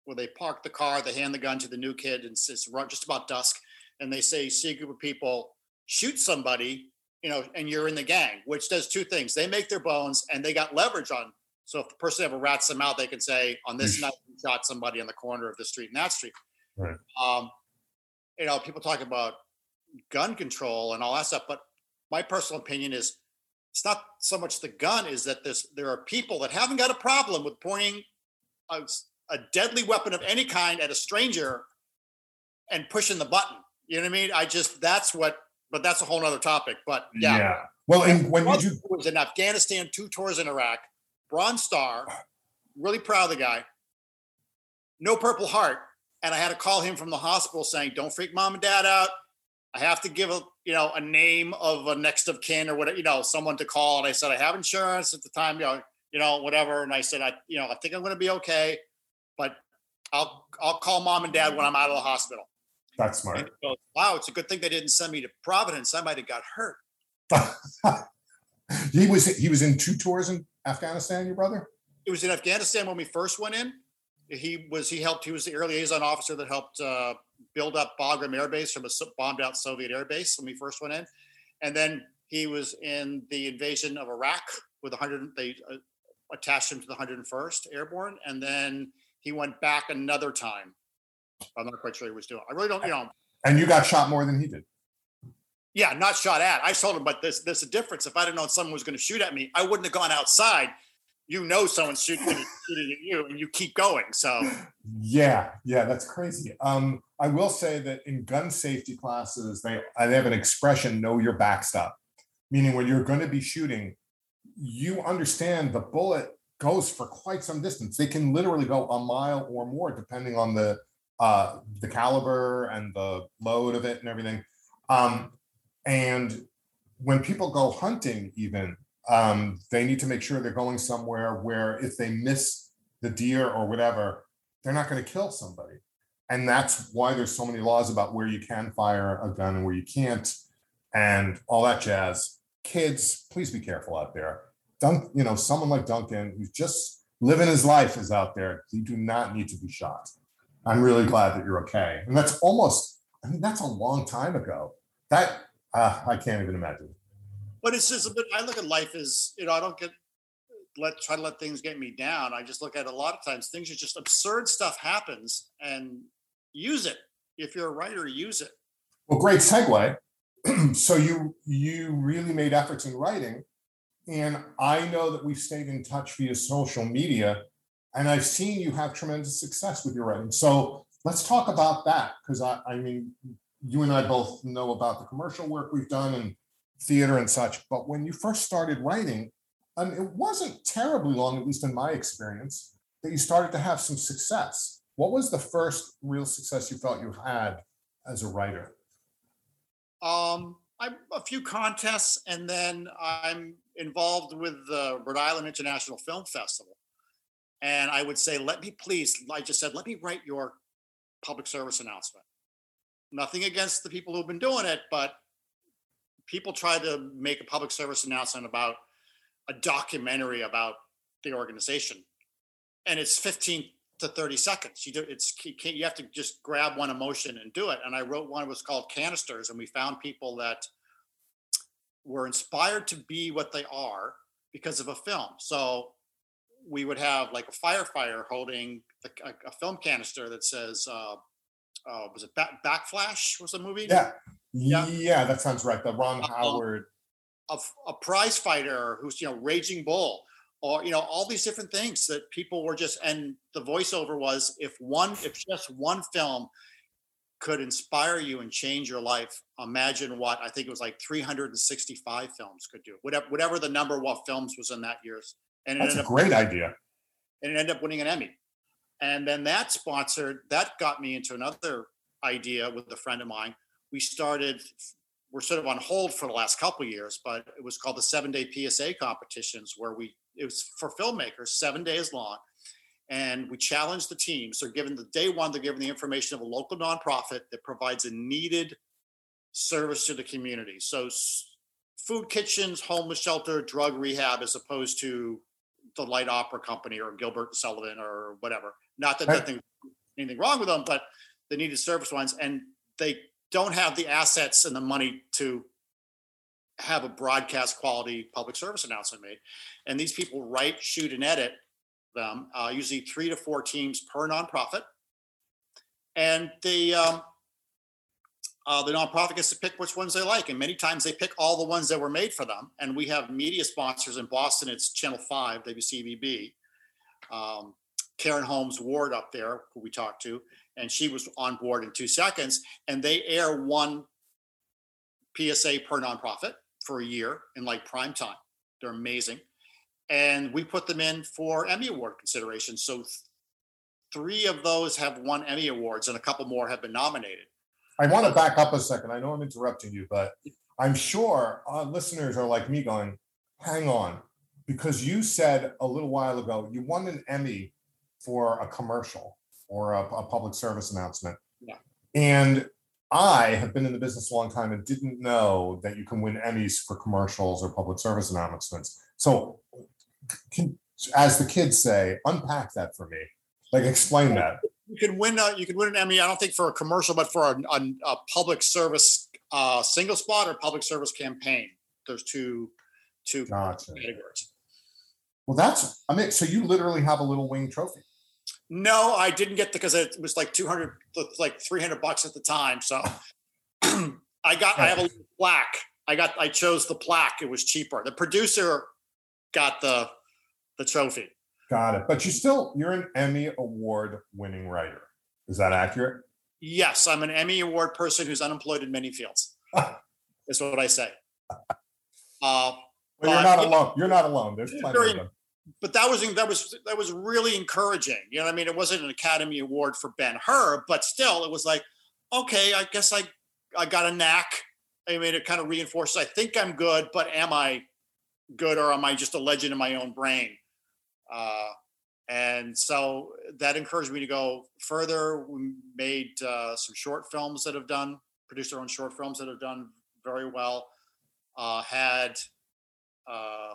where they park the car, they hand the gun to the new kid, and it's it's just about dusk, and they say see a group of people shoot somebody, you know, and you're in the gang, which does two things. They make their bones, and they got leverage on. So if the person ever rats them out, they can say, "On this night, we shot somebody on the corner of the street and that street." Right. Um, you know, people talk about gun control and all that stuff, but my personal opinion is it's not so much the gun is that there's there are people that haven't got a problem with pointing a, a deadly weapon of any kind at a stranger and pushing the button. You know what I mean? I just that's what, but that's a whole nother topic. But yeah, yeah. Well, and when did you? was in Afghanistan, two tours in Iraq, Bronze Star, really proud of the guy. No Purple Heart, and I had to call him from the hospital saying, "Don't freak mom and dad out. I have to give a you know a name of a next of kin or whatever you know someone to call." And I said, "I have insurance at the time, you know, you know whatever." And I said, "I you know I think I'm going to be okay, but I'll I'll call mom and dad when I'm out of the hospital." That's smart. goes, wow, it's a good thing they didn't send me to Providence. I might have got hurt. [laughs] he was he was in two tours in Afghanistan. Your brother? it was in Afghanistan when we first went in. He was he helped. He was the air liaison officer that helped uh, build up Bagram Air Base from a bombed out Soviet air base when we first went in, and then he was in the invasion of Iraq with 100. They uh, attached him to the 101st Airborne, and then he went back another time. I'm not quite sure he was doing. I really don't, you know. And you got shot more than he did. Yeah, not shot at. I told him, but there's there's a difference. If I'd have known someone was going to shoot at me, I wouldn't have gone outside. You know, someone's shooting, shooting at you, and you keep going. So Yeah, yeah, that's crazy. Um, I will say that in gun safety classes, they they have an expression "know your backstop," meaning when you're going to be shooting, you understand the bullet goes for quite some distance. They can literally go a mile or more, depending on the uh, the caliber and the load of it and everything. Um, and when people go hunting, even um, they need to make sure they're going somewhere where if they miss the deer or whatever, they're not going to kill somebody. And that's why there's so many laws about where you can fire a gun and where you can't, and all that jazz. Kids, please be careful out there. Dunk, you know, someone like Duncan who's just living his life is out there. You do not need to be shot. I'm really glad that you're okay. And that's almost, I mean, that's a long time ago. That, uh, I can't even imagine. But it's just a bit, I look at life as, you know, I don't get, let, try to let things get me down. I just look at a lot of times things are just absurd stuff happens and use it. If you're a writer, use it. Well, great segue. [clears throat] so you you really made efforts in writing, and I know that we've stayed in touch via social media, and I've seen you have tremendous success with your writing. So let's talk about that because I, I mean, you and I both know about the commercial work we've done and theater and such. But when you first started writing, um, it wasn't terribly long, at least in my experience, that you started to have some success. What was the first real success you felt you had as a writer? Um, I'm a few contests, and then I'm involved with the Rhode Island International Film Festival. And I would say, let me please, I just said, let me write your public service announcement. Nothing against the people who've been doing it, but people try to make a public service announcement about a documentary about the organization. And it's 15 to 30 seconds. You do it's you, you have to just grab one emotion and do it. And I wrote one was called Canisters, and we found people that were inspired to be what they are because of a film. So we would have like a firefighter holding a, a, a film canister that says, uh, uh, was it Back, Backflash? Was the movie? Yeah. Yeah, yeah, that sounds right. The Ron Howard. A, a prize fighter who's you know Raging Bull or you know all these different things that people were just and the voiceover was if one if just one film could inspire you and change your life imagine what i think it was like 365 films could do whatever whatever the number of films was in that year's and that's a great up, idea and it ended up winning an emmy and then that sponsored that got me into another idea with a friend of mine we started we're sort of on hold for the last couple years but it was called the seven day psa competitions where we it was for filmmakers, seven days long. And we challenged the teams. They're given the day one, they're given the information of a local nonprofit that provides a needed service to the community. So food kitchens, homeless shelter, drug rehab, as opposed to the light opera company or Gilbert and Sullivan or whatever. Not that nothing anything wrong with them, but the needed service ones. And they don't have the assets and the money to have a broadcast quality public service announcement made. And these people write, shoot, and edit them, uh, usually three to four teams per nonprofit. And the um, uh, the nonprofit gets to pick which ones they like, and many times they pick all the ones that were made for them. And we have media sponsors in Boston. It's Channel Five, WCVB. Um, Karen Holmes Ward up there, who we talked to, and she was on board in two seconds. And they air one PSA per nonprofit for a year in like prime time. They're amazing. And we put them in for Emmy Award consideration. So th- three of those have won Emmy Awards and a couple more have been nominated. I want to back up a second. I know I'm interrupting you, but I'm sure our listeners are like me going, hang on, because you said a little while ago you won an Emmy for a commercial or a, a public service announcement. Yeah. And I have been in the business a long time and didn't know that you can win Emmys for commercials or public service announcements. So, can, as the kids say, unpack that for me. Like, explain that. You can win. A, you can win an Emmy. I don't think for a commercial, but for a, a, a public service uh, single spot or public service campaign. There's two two gotcha. categories. Well, that's I mean, so you literally have a little wing trophy. No, I didn't get the because it was like 200, like 300 bucks at the time. So [clears throat] I got, I have a plaque. I got, I chose the plaque. It was cheaper. The producer got the, the trophy. Got it. But you still, you're an Emmy award winning writer. Is that accurate? Yes. I'm an Emmy award person who's unemployed in many fields. [laughs] is what I say. Uh, well, you're not alone. You're not alone. There's plenty of them but that was that was that was really encouraging. You know, I mean, it wasn't an Academy Award for Ben Hur, but still, it was like, okay, I guess I I got a knack. I mean, it kind of reinforces. I think I'm good, but am I good, or am I just a legend in my own brain? Uh, and so that encouraged me to go further. We made uh, some short films that have done produced our own short films that have done very well. Uh, had uh,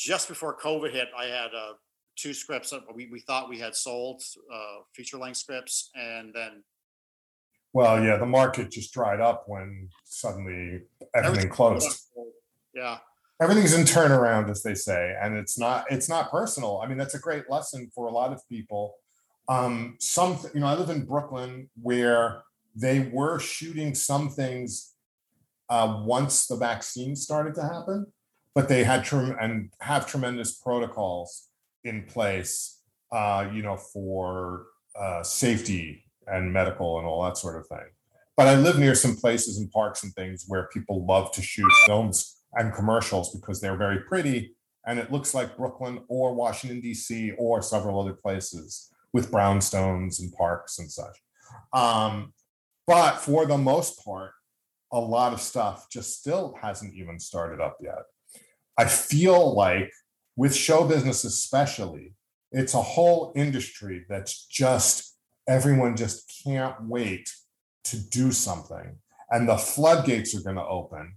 just before COVID hit, I had uh, two scripts that we, we thought we had sold, uh, feature length scripts, and then Well, yeah, the market just dried up when suddenly everything closed. Yeah, Everything's in turnaround, as they say, and it's not, it's not personal. I mean, that's a great lesson for a lot of people. Um, some, you know, I live in Brooklyn where they were shooting some things uh, once the vaccine started to happen, but they had trem- and have tremendous protocols in place, uh, you know, for uh, safety and medical and all that sort of thing. But I live near some places and parks and things where people love to shoot films and commercials because they're very pretty and it looks like Brooklyn or Washington D.C. or several other places with brownstones and parks and such. Um, but for the most part, a lot of stuff just still hasn't even started up yet. I feel like with show business, especially, it's a whole industry that's just everyone just can't wait to do something. And the floodgates are going to open.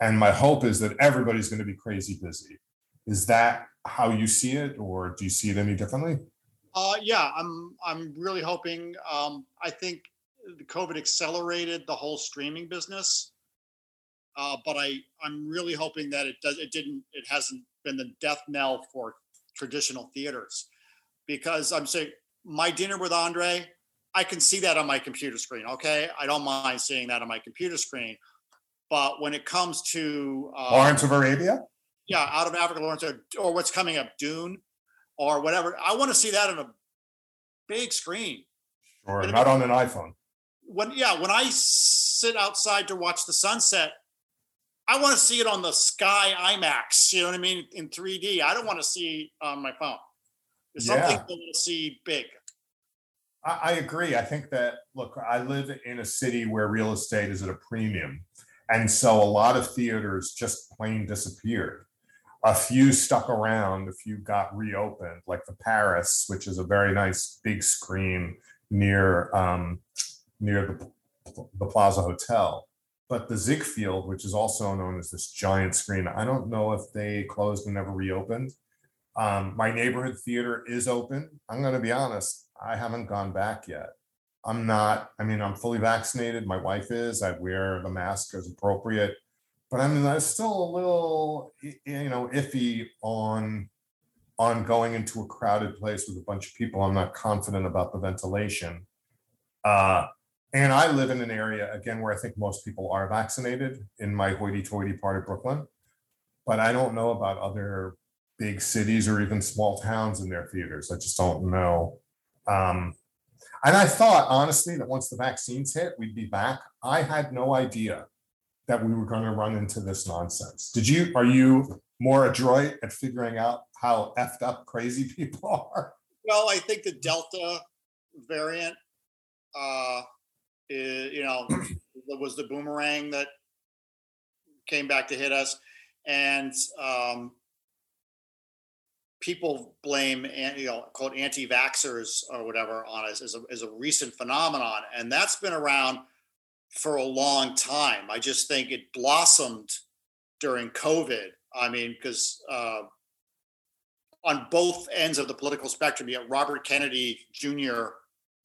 And my hope is that everybody's going to be crazy busy. Is that how you see it, or do you see it any differently? uh, yeah, I'm, I'm really hoping, um, I think the COVID accelerated the whole streaming business. Uh, but I, I'm really hoping that it does, it didn't, it hasn't been the death knell for traditional theaters. Because I'm saying, my dinner with Andre, I can see that on my computer screen. Okay, I don't mind seeing that on my computer screen. But when it comes to uh, Lawrence of Arabia? yeah, out of Africa, Lawrence, or, or what's coming up, Dune, or whatever, I want to see that on a big screen. Or not on an iPhone. When yeah, when I sit outside to watch the sunset, I want to see it on the Sky IMAX. You know what I mean in 3D. I don't want to see on my phone. It's something Yeah. I want to see big. I, I agree. I think that, look, I live in a city where real estate is at a premium. And so a lot of theaters just plain disappeared. A few stuck around, a few got reopened, like the Paris, which is a very nice big screen near um, near the, the Plaza Hotel. But the Ziegfeld, which is also known as this giant screen, I don't know if they closed and never reopened. Um, my neighborhood theater is open. I'm going to be honest, I haven't gone back yet. I'm not, I mean, I'm fully vaccinated. My wife is. I wear the mask as appropriate. But I mean, I'm still a little, you know, iffy on on going into a crowded place with a bunch of people. I'm not confident about the ventilation. Uh, and I live in an area again where I think most people are vaccinated in my hoity-toity part of Brooklyn. But I don't know about other big cities or even small towns in their theaters. I just don't know. Um, and I thought honestly that once the vaccines hit, we'd be back. I had no idea that we were going to run into this nonsense. Did you? Are you more adroit at figuring out how effed up crazy [laughs] people are? Well, I think the Delta variant, uh, you know, [clears throat] it was the boomerang that came back to hit us, and um, people blame, you know, quote anti-vaxxers or whatever on us as a, as a recent phenomenon, and that's been around for a long time. I just think it blossomed during COVID. I mean, because uh, on both ends of the political spectrum, you have Robert Kennedy Jr.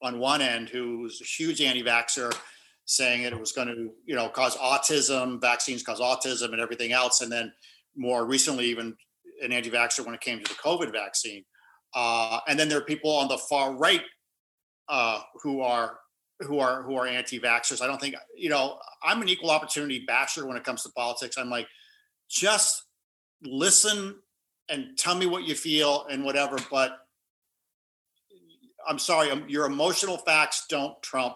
on one end, who was a huge anti-vaxxer, saying that it was going to, you know, cause autism, vaccines cause autism, and everything else. And then more recently, even an anti-vaxxer when it came to the COVID vaccine. Uh, and then there are people on the far right uh, who are who are who are anti-vaxxers. I don't think you know. I'm an equal opportunity basher when it comes to politics. I'm like, just listen and tell me what you feel and whatever. But I'm sorry, um, your emotional facts don't trump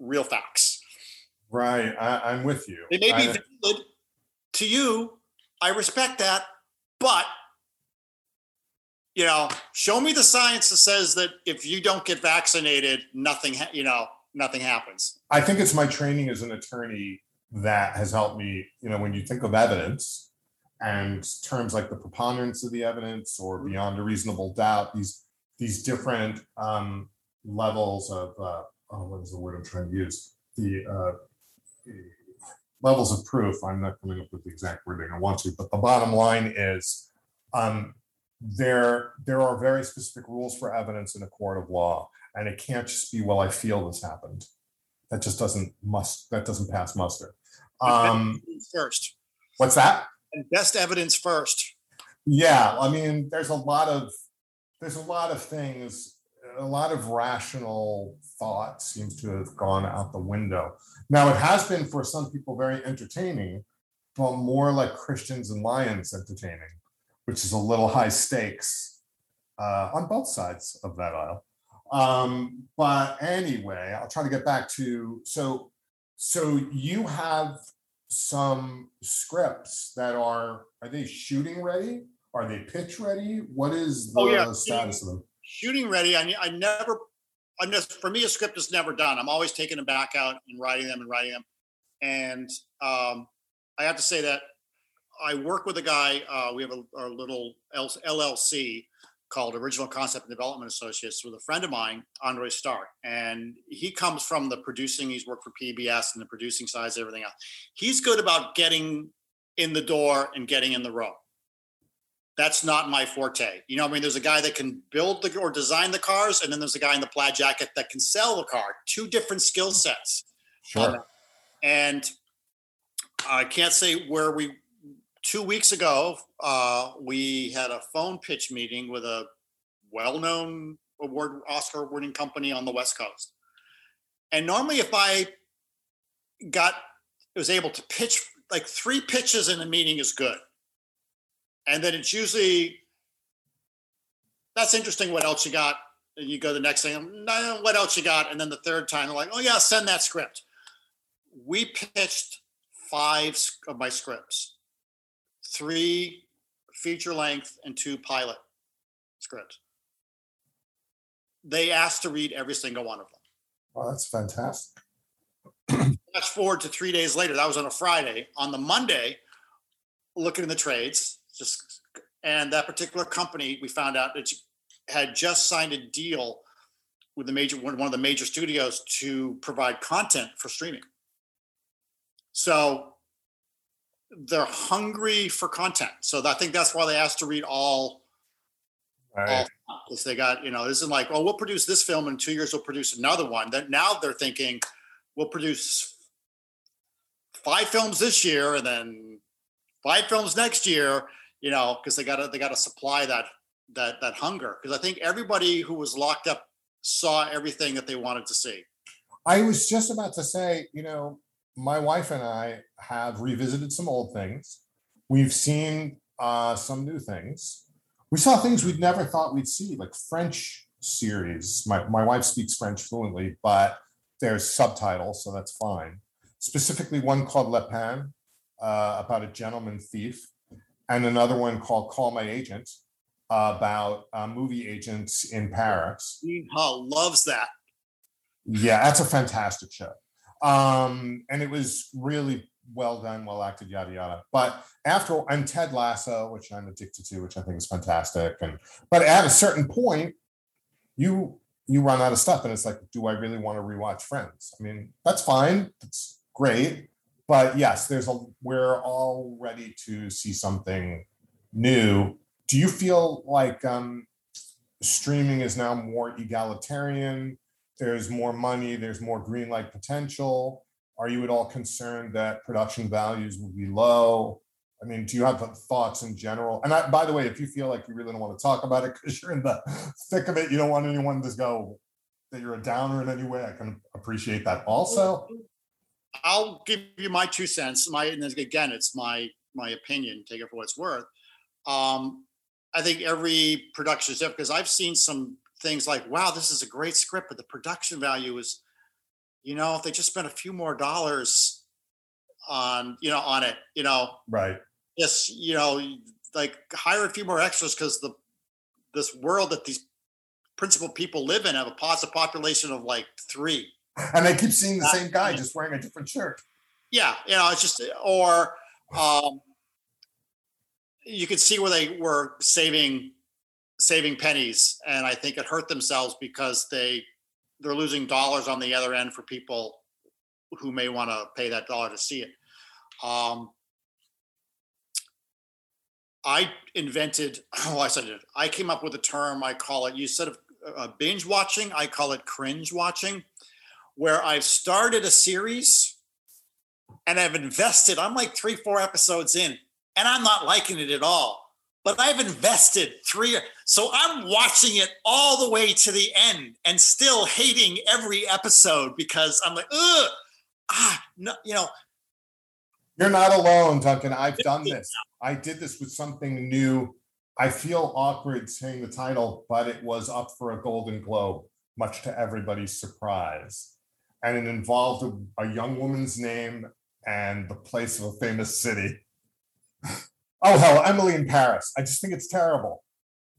real facts. Right, I, I'm with you. They may be I- valid to you. I respect that, but you know, show me the science that says that if you don't get vaccinated, nothing, ha- you know, nothing happens. I think it's my training as an attorney that has helped me. You know, when you think of evidence and terms like the preponderance of the evidence or beyond a reasonable doubt, these these different um, levels of uh, oh, what is the word I'm trying to use? The uh, levels of proof. I'm not coming up with the exact wording I want to, but the bottom line is um, there there are very specific rules for evidence in a court of law, and it can't just be, well, I feel this happened. That just doesn't must that doesn't pass muster. Um, first. what's that? And best evidence first. Yeah, I mean, there's a lot of there's a lot of things, a lot of rational thought seems to have gone out the window. Now, it has been for some people very entertaining, but more like Christians and Lions entertaining, which is a little high stakes uh, on both sides of that aisle. Um, but anyway, I'll try to get back to so so you have some scripts that are are they shooting ready? Are they pitch ready? What is the Oh, yeah. status of them? Shooting ready. I, I never, I'm just, for me, a script is never done. I'm always taking them back out and writing them and writing them. And um, I have to say that I work with a guy, uh, we have a, our little LLC called Original Concept and Development Associates with a friend of mine, Andre Stark. And he comes from the producing, he's worked for PBS and the producing sides, everything else. He's good about getting in the door and getting in the room. That's not my forte. You know, I mean, there's a guy that can build the or design the cars, and then there's a guy in the plaid jacket that can sell the car. Two different skill sets. Sure. And I can't say where we, two weeks ago, uh, we had a phone pitch meeting with a well known award, Oscar winning company on the West Coast. And normally, if I got, was able to pitch like three pitches in a meeting is good. And then it's usually, that's interesting. What else you got? And you go the next thing, no, what else you got? And then the third time, they're like, oh, yeah, send that script we pitched five of my scripts three feature length and two pilot scripts they asked to read every single one of them Oh, that's fantastic. fast forward to three days later that was on a friday on the monday looking in the trades just and that particular company we found out that had just signed a deal with the major one of the major studios to provide content for streaming. So they're hungry for content. So i think that's why they asked to read all Right. because they got you know this isn't like oh we'll produce this film in two years we'll produce another one. That now they're thinking we'll produce five films this year and then five films next year you know because they got to they got to supply that that that hunger because i think everybody who was locked up saw everything that they wanted to see I was just about to say, you know, my wife and I have revisited some old things. We've seen uh, some new things. We saw things we'd never thought we'd see, like French series. My, my wife speaks French fluently, but there's subtitles, so that's fine. Specifically, one called Lupin, uh, about a gentleman thief, and another one called Call My Agent, about uh, movie agents in Paris. Hull loves that Yeah, that's a fantastic show. Um, and it was really well done, well acted, yada yada. But after and Ted Lasso, which I'm addicted to, which I think is fantastic. And but at a certain point, you you run out of stuff, and it's like, do I really want to rewatch Friends? I mean, that's fine, it's great, but yes, there's a we're all ready to see something new. Do you feel like um, streaming is now more egalitarian? there's more money, there's more green light potential? Are you at all concerned that production values will be low? I mean, do you have thoughts in general? And I, by the way, if you feel like you really don't want to talk about it because you're in the thick of it, you don't want anyone to go that you're a downer in any way. I can appreciate that also. I'll give you my two cents. My and again, it's my my opinion. Take it for what it's worth. Um, I think every production is different because I've seen some things like, "Wow, this is a great script, but the production value is, you know, if they just spent a few more dollars on, you know, on it, you know, Right. just you know, like hire a few more extras because the this world that these principal people live in have a positive population of like three." And I keep seeing the same guy just wearing a different shirt. yeah you know it's just or um you could see where they were saving saving pennies and i think it hurt themselves because they they're losing dollars on the other end for people who may want to pay that dollar to see it um I invented. [clears throat] Oh, I said it. I came up with a term. I call it. You said of uh, binge watching. I call it cringe watching, where I've started a series and I've invested. I'm like three, four episodes in, and I'm not liking it at all. But I've invested three, so I'm watching it all the way to the end and still hating every episode because I'm like, ugh, ah, no, you know. You're not alone, Duncan. I've done this. I did this with something new. I feel awkward saying the title, but it was up for a Golden Globe, much to everybody's surprise. And it involved a, a young woman's name and the place of a famous city. [laughs] oh hell, Emily in Paris. I just think it's terrible.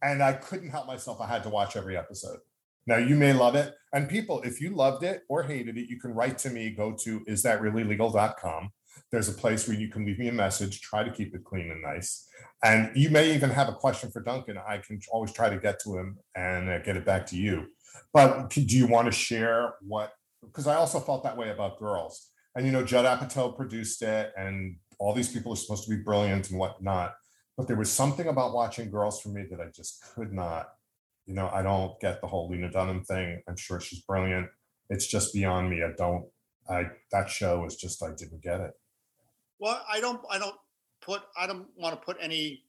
And I couldn't help myself. I had to watch every episode. Now you may love it. And people, if you loved it or hated it, you can write to me. Go to is that really legal.com. There's a place where you can leave me a message, try to keep it clean and nice. And you may even have a question for Duncan. I can always try to get to him and uh, get it back to you. But do you want to share what? Because I also felt that way about girls and you know Judd Apatow produced it, and all these people are supposed to be brilliant and whatnot. But there was something about watching Girls for me that I just could not. You know, I don't get the whole Lena Dunham thing. I'm sure she's brilliant. It's just beyond me. I don't. I that show was just I didn't get it. Well, I don't. I don't put. I don't want to put any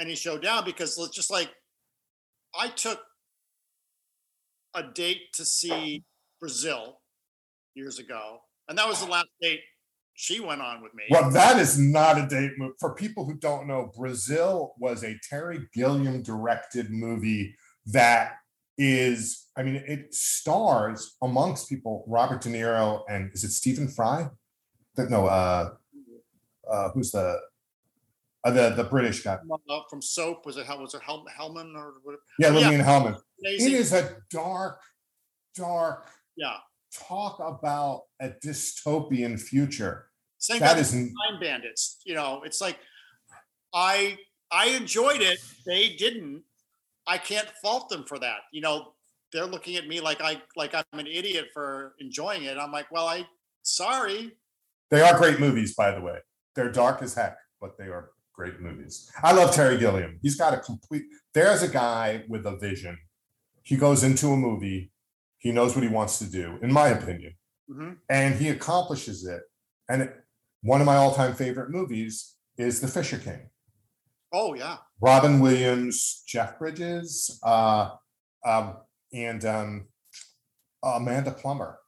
any show down because it's just like I took a date to see Brazil years ago and that was the last date she went on with me. Well, that is not a date movie. For people who don't know, Brazil was a Terry Gilliam directed movie that is, I mean, it stars amongst people Robert De Niro and is it Stephen Fry? No, uh, uh, who's the uh, the the British guy uh, from Soap? Was it was it Hel- Hellman or whatever? Yeah, Lillian yeah. Hellman. Amazing. It is a dark, dark, yeah, talk about a dystopian future. Same that is time bandits. You know, it's like I I enjoyed it. They didn't. I can't fault them for that. You know, they're looking at me like I like I'm an idiot for enjoying it. I'm like, well, I sorry. They are great movies, by the way. They're dark as heck, but they are great movies. I love Terry Gilliam. He's got a complete. There's a guy with a vision. He goes into a movie he knows what he wants to do, in my opinion, mm-hmm. and he accomplishes it. And it, one of my all-time favorite movies is The Fisher King. Oh yeah, Robin Williams, Jeff Bridges, uh, um, and um, Amanda Plummer,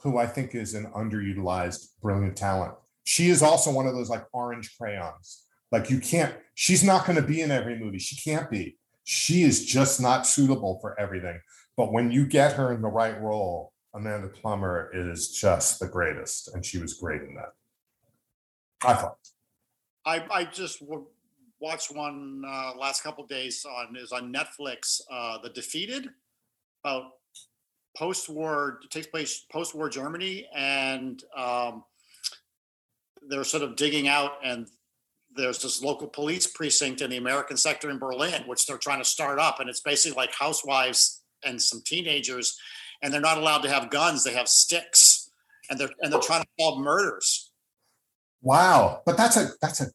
who I think is an underutilized, brilliant talent. She is also one of those like orange crayons. Like you can't. She's not going to be in every movie. She can't be. She is just not suitable for everything. But when you get her in the right role, Amanda Plummer is just the greatest, and she was great in that. I thought. I I just watched one uh, last couple days on is on Netflix. Uh, the Defeated about post-war takes place post-war Germany, and um, they're sort of digging out and there's this local police precinct in the American sector in Berlin, which they're trying to start up, and it's basically like housewives and some teenagers, and they're not allowed to have guns. They have sticks, and they're and they're trying to solve murders. Wow, but that's a that's a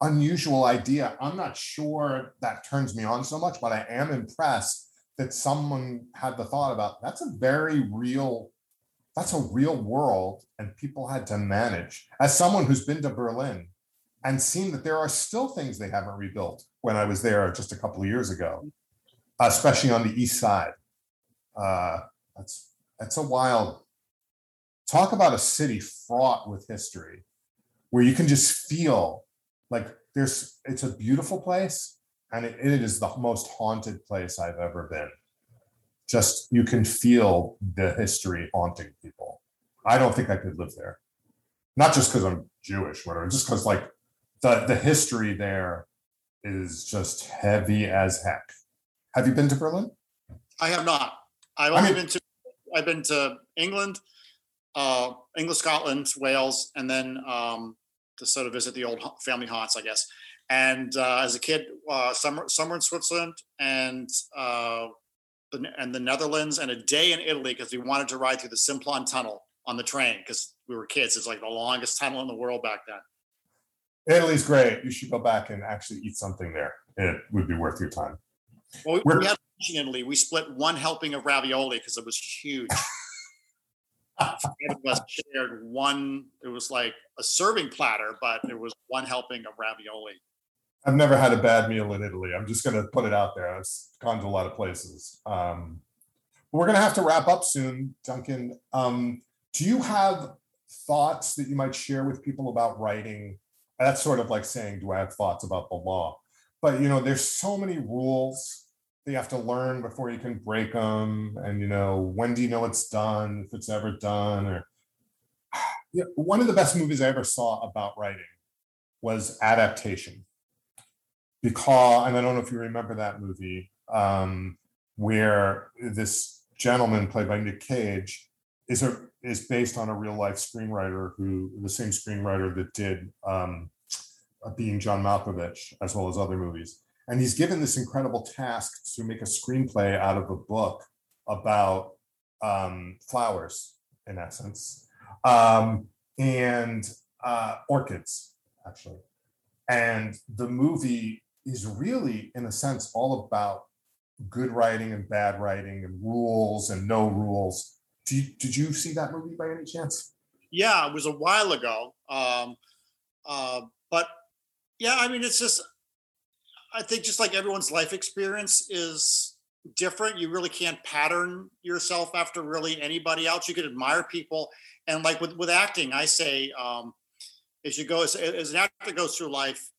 unusual idea. I'm not sure that turns me on so much, but I am impressed that someone had the thought about that's a very real that's a real world and people had to manage as someone who's been to berlin and seen that there are still things they haven't rebuilt when i was there just a couple of years ago especially on the east side uh, that's that's a wild. Talk about a city fraught with history, where you can just feel like there's. It's a beautiful place, and it, it is the most haunted place I've ever been. Just you can feel the history haunting people. I don't think I could live there, not just because I'm Jewish, whatever, just because like the the history there is just heavy as heck. Have you been to Berlin? I have not. I've only I mean, been to I've been to England, uh, England, Scotland, Wales, and then um, to sort of visit the old family haunts, I guess. And uh, as a kid, uh, summer summer in Switzerland and uh, the, and the Netherlands, and a day in Italy because we wanted to ride through the Simplon Tunnel on the train because we were kids. It's like the longest tunnel in the world back then. Italy's great. You should go back and actually eat something there. It would be worth your time. Well, we, we had in Italy. We split one helping of ravioli because it was huge. [laughs] was shared one. It was like a serving platter, but it was one helping of ravioli. I've never had a bad meal in Italy. I'm just going to put it out there. I've gone to a lot of places. Um, we're going to have to wrap up soon, Duncan. Um, do you have thoughts that you might share with people about writing? That's sort of like saying, do I have thoughts about the law? But you know, there's so many rules that you have to learn before you can break them. And you know, when do you know it's done? If it's ever done, or [sighs] yeah, one of the best movies I ever saw about writing was Adaptation. Because, and I don't know if you remember that movie, um, where this gentleman played by Nick Cage is a is based on a real life screenwriter who the same screenwriter that did um, being John Malkovich as well as other movies, and he's given this incredible task to make a screenplay out of a book about um, flowers, in essence, um, and uh, orchids actually, and the movie is really, in a sense, all about good writing and bad writing and rules and no rules. Did you, did you see that movie by any chance? Yeah, it was a while ago. Um, uh, but yeah, I mean, it's just, I think just like everyone's life experience is different. You really can't pattern yourself after really anybody else. You could admire people. And like with, with acting, I say, um, as you go, as, as an actor goes through life,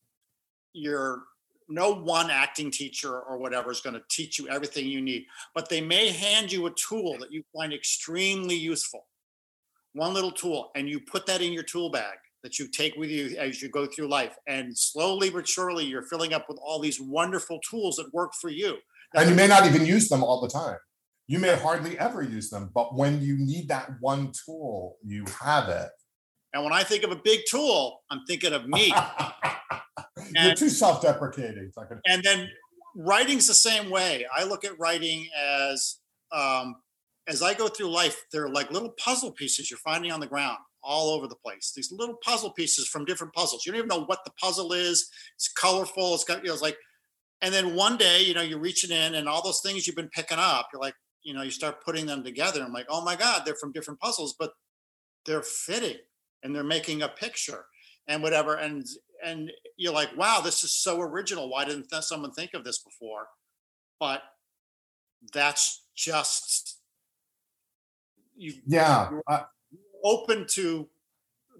you're no one acting teacher or whatever is going to teach you everything you need, but they may hand you a tool that you find extremely useful. One little tool, and you put that in your tool bag that you take with you as you go through life. And slowly but surely, you're filling up with all these wonderful tools that work for you. and you may not even use them all the time. You may hardly ever use them, but when you need that one tool, you have it. And when I think of a big tool, I'm thinking of me. [laughs] You're too self-deprecating. And then writing's the same way. I look at writing as um, as I go through life, they're like little puzzle pieces you're finding on the ground all over the place. These little puzzle pieces from different puzzles. You don't even know what the puzzle is. It's colorful. It's got you know, it's like, and then one day, you know, you're reaching in and all those things you've been picking up, you're like, you know, you start putting them together. I'm like, oh my God, they're from different puzzles, but they're fitting and they're making a picture and whatever. And and you're like, wow, this is so original. Why didn't th- someone think of this before? But that's just you. Yeah, open to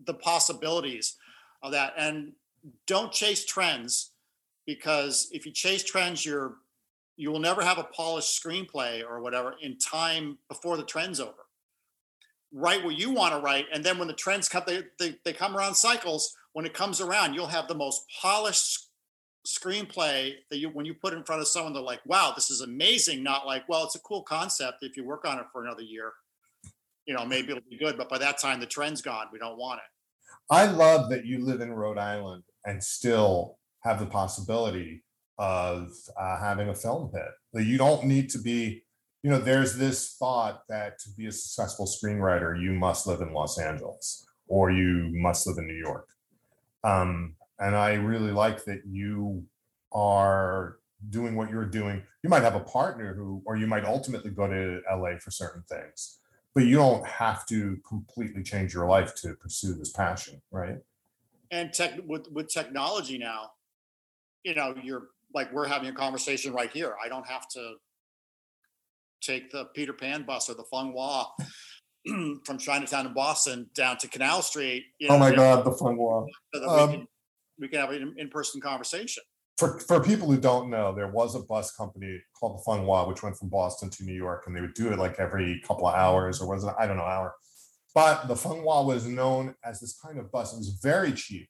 the possibilities of that, and don't chase trends because if you chase trends, you're you will never have a polished screenplay or whatever in time before the trend's over. Write what you want to write, and then when the trends come, they, they, they come around cycles when it comes around, you'll have the most polished screenplay that you when you put in front of someone they're like wow this is amazing not like well it's a cool concept if you work on it for another year you know maybe it'll be good but by that time the trend's gone we don't want it. I love that you live in rhode island and still have the possibility of uh, having a film hit. That you don't need to be you know there's this thought that to be a successful screenwriter you must live in los angeles or you must live in new york. Um, and I really like that you are doing what you're doing. You might have a partner who, or you might ultimately go to LA for certain things, but you don't have to completely change your life to pursue this passion, right? And tech with with technology now, you know, you're like we're having a conversation right here. I don't have to take the Peter Pan bus or the Fung Wah [clears throat] from Chinatown in Boston down to Canal Street. You know, oh my God, the Fung Wah. So um, we, can, we can have an in-person conversation. For, for people who don't know, there was a bus company called the Fung Wah, which went from Boston to New York, and they would do it like every couple of hours, or was it I don't know hour. But the Fung Wah was known as this kind of bus. It was very cheap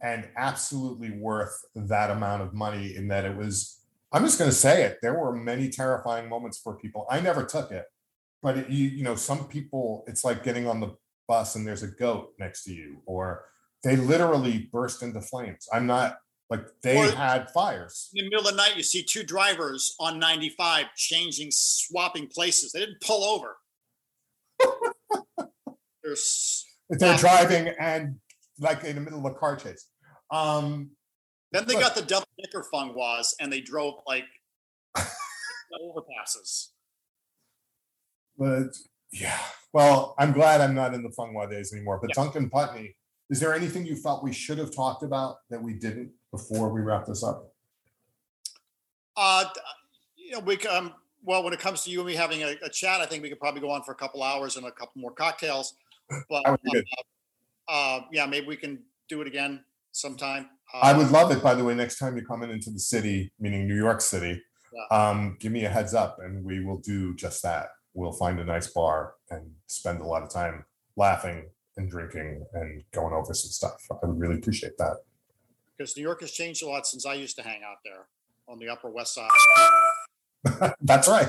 and absolutely worth that amount of money. In that it was, I'm just going to say it. There were many terrifying moments for people. I never took it but it, you you know some people it's like getting on the bus and there's a goat next to you or they literally burst into flames i'm not like they or had fires in the middle of the night you see two drivers on 95 changing swapping places they didn't pull over [laughs] they're, they're driving and like in the middle of a car chase Um, Then they got the double decker Fung Wahs and they drove like [laughs] overpasses. but yeah, well, I'm glad I'm not in the Fung Wah days anymore. But Yes. Duncan Putney, is there anything you felt we should have talked about that we didn't before we wrap this up? Uh, you know, we um, well, when it comes to you and me having a, a chat, I think we could probably go on for a couple hours and a couple more cocktails. But good. uh, uh, yeah, maybe we can do it again sometime. I would Uh, love it, by the way, next time you're coming into the city, meaning New York City, um, give me a heads up and we will do just that. We'll find a nice bar and spend a lot of time laughing and drinking and going over some stuff. I would really appreciate that. because New York has changed a lot since I used to hang out there on the Upper West Side. [laughs] That's right.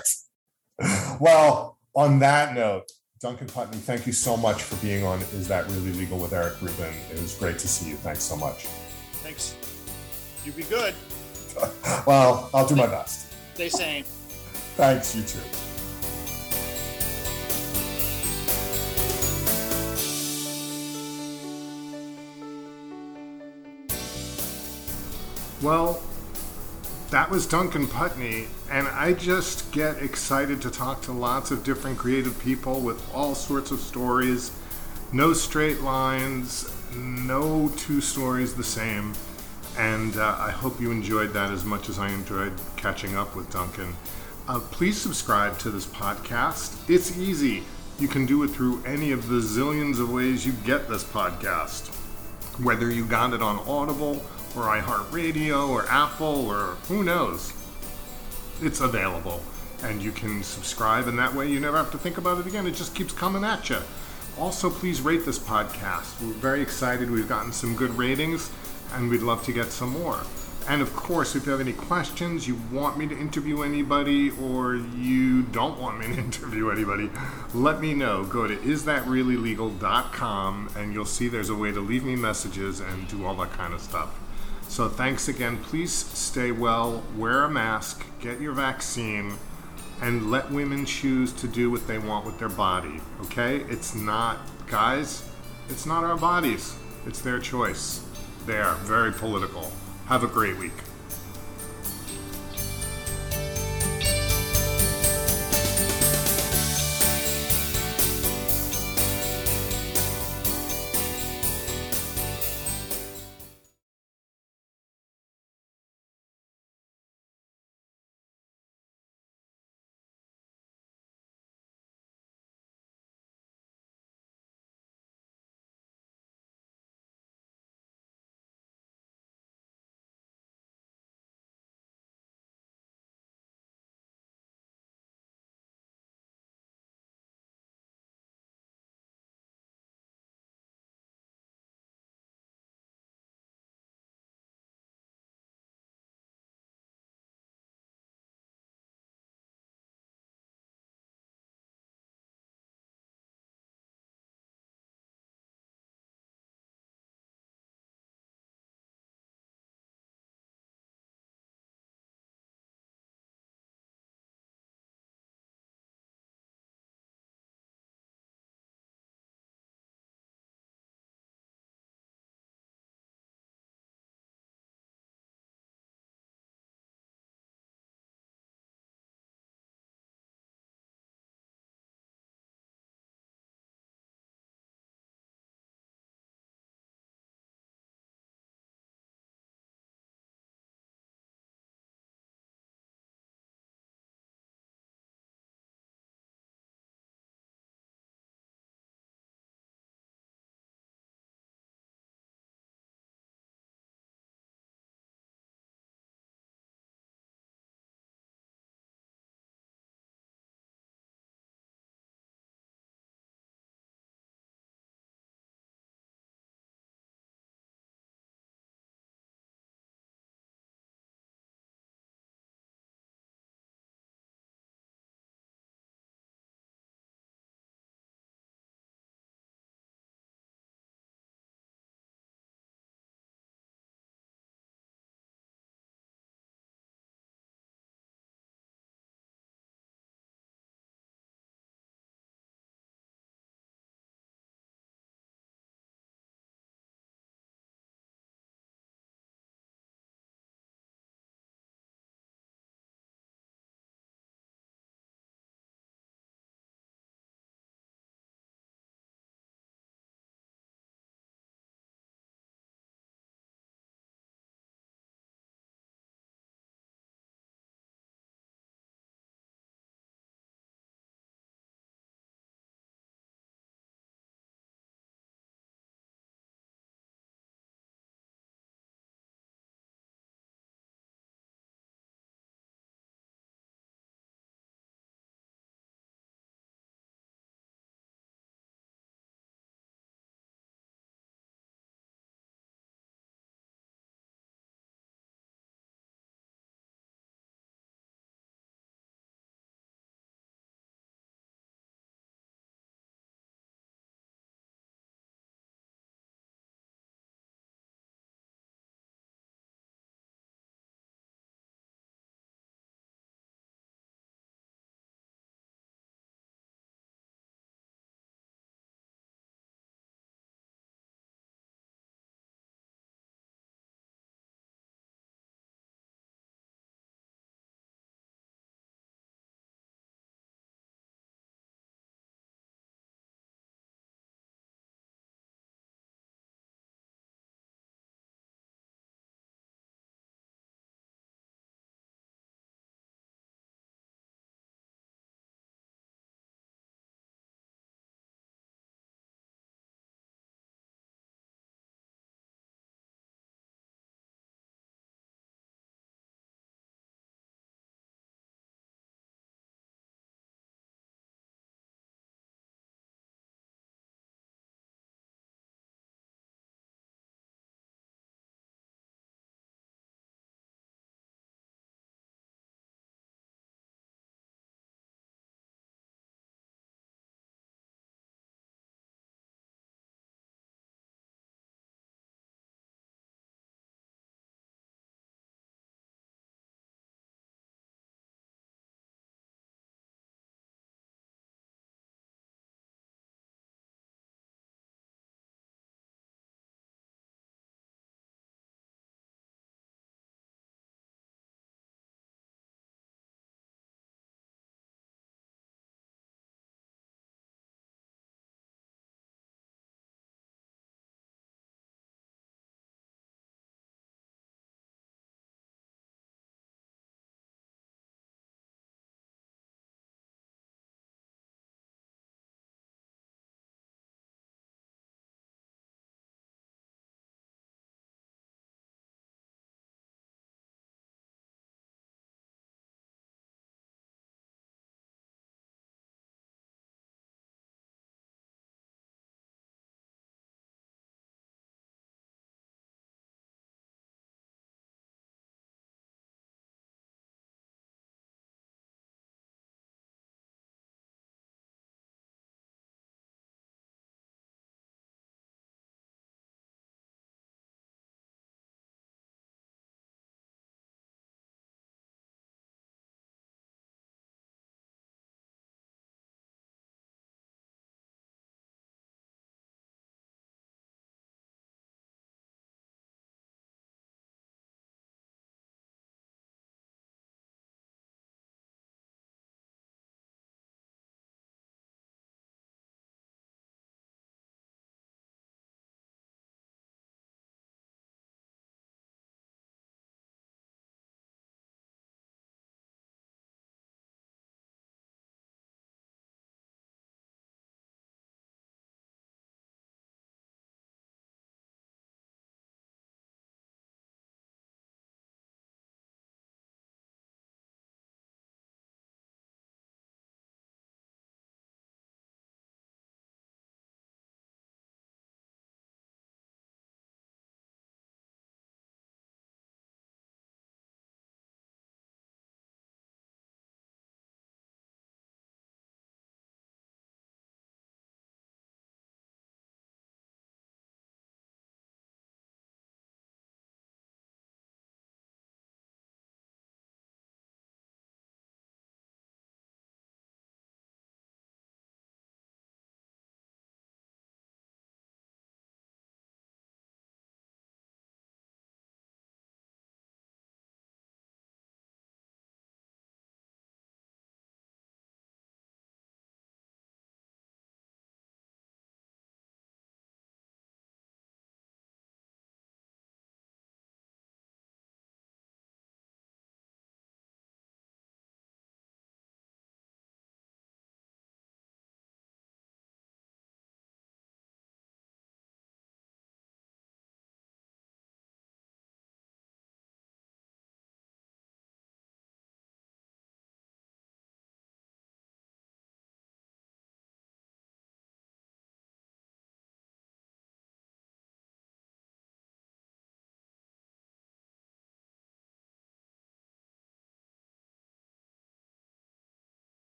Well, on that note, Duncan Putney, thank you so much for being on Is That Really Legal with Eric Rubin. It was great to see you. Thanks so much. Thanks. You be good. [laughs] Well, I'll do my best. Stay sane. Thanks, you too. Well, that was Duncan Putney, and I just get excited to talk to lots of different creative people with all sorts of stories. No straight lines, no two stories the same. And uh, I hope you enjoyed that as much as I enjoyed catching up with Duncan. Uh, please subscribe to this podcast. It's easy. You can do it through any of the zillions of ways you get this podcast. Whether you got it on Audible or iHeartRadio or Apple or who knows, it's available. And you can subscribe, and that way you never have to think about it again. It just keeps coming at you. Also, please rate this podcast. We're very excited. We've gotten some good ratings, and we'd love to get some more. And of course, if you have any questions, you want me to interview anybody, or you don't want me to [laughs] interview anybody, let me know. Go to isthatreallylegal.com, and you'll see there's a way to leave me messages and do all that kind of stuff. So thanks again. Please stay well, wear a mask, get your vaccine, and let women choose to do what they want with their body. Okay? It's not, guys, it's not our bodies. It's their choice. They are very political. Have a great week.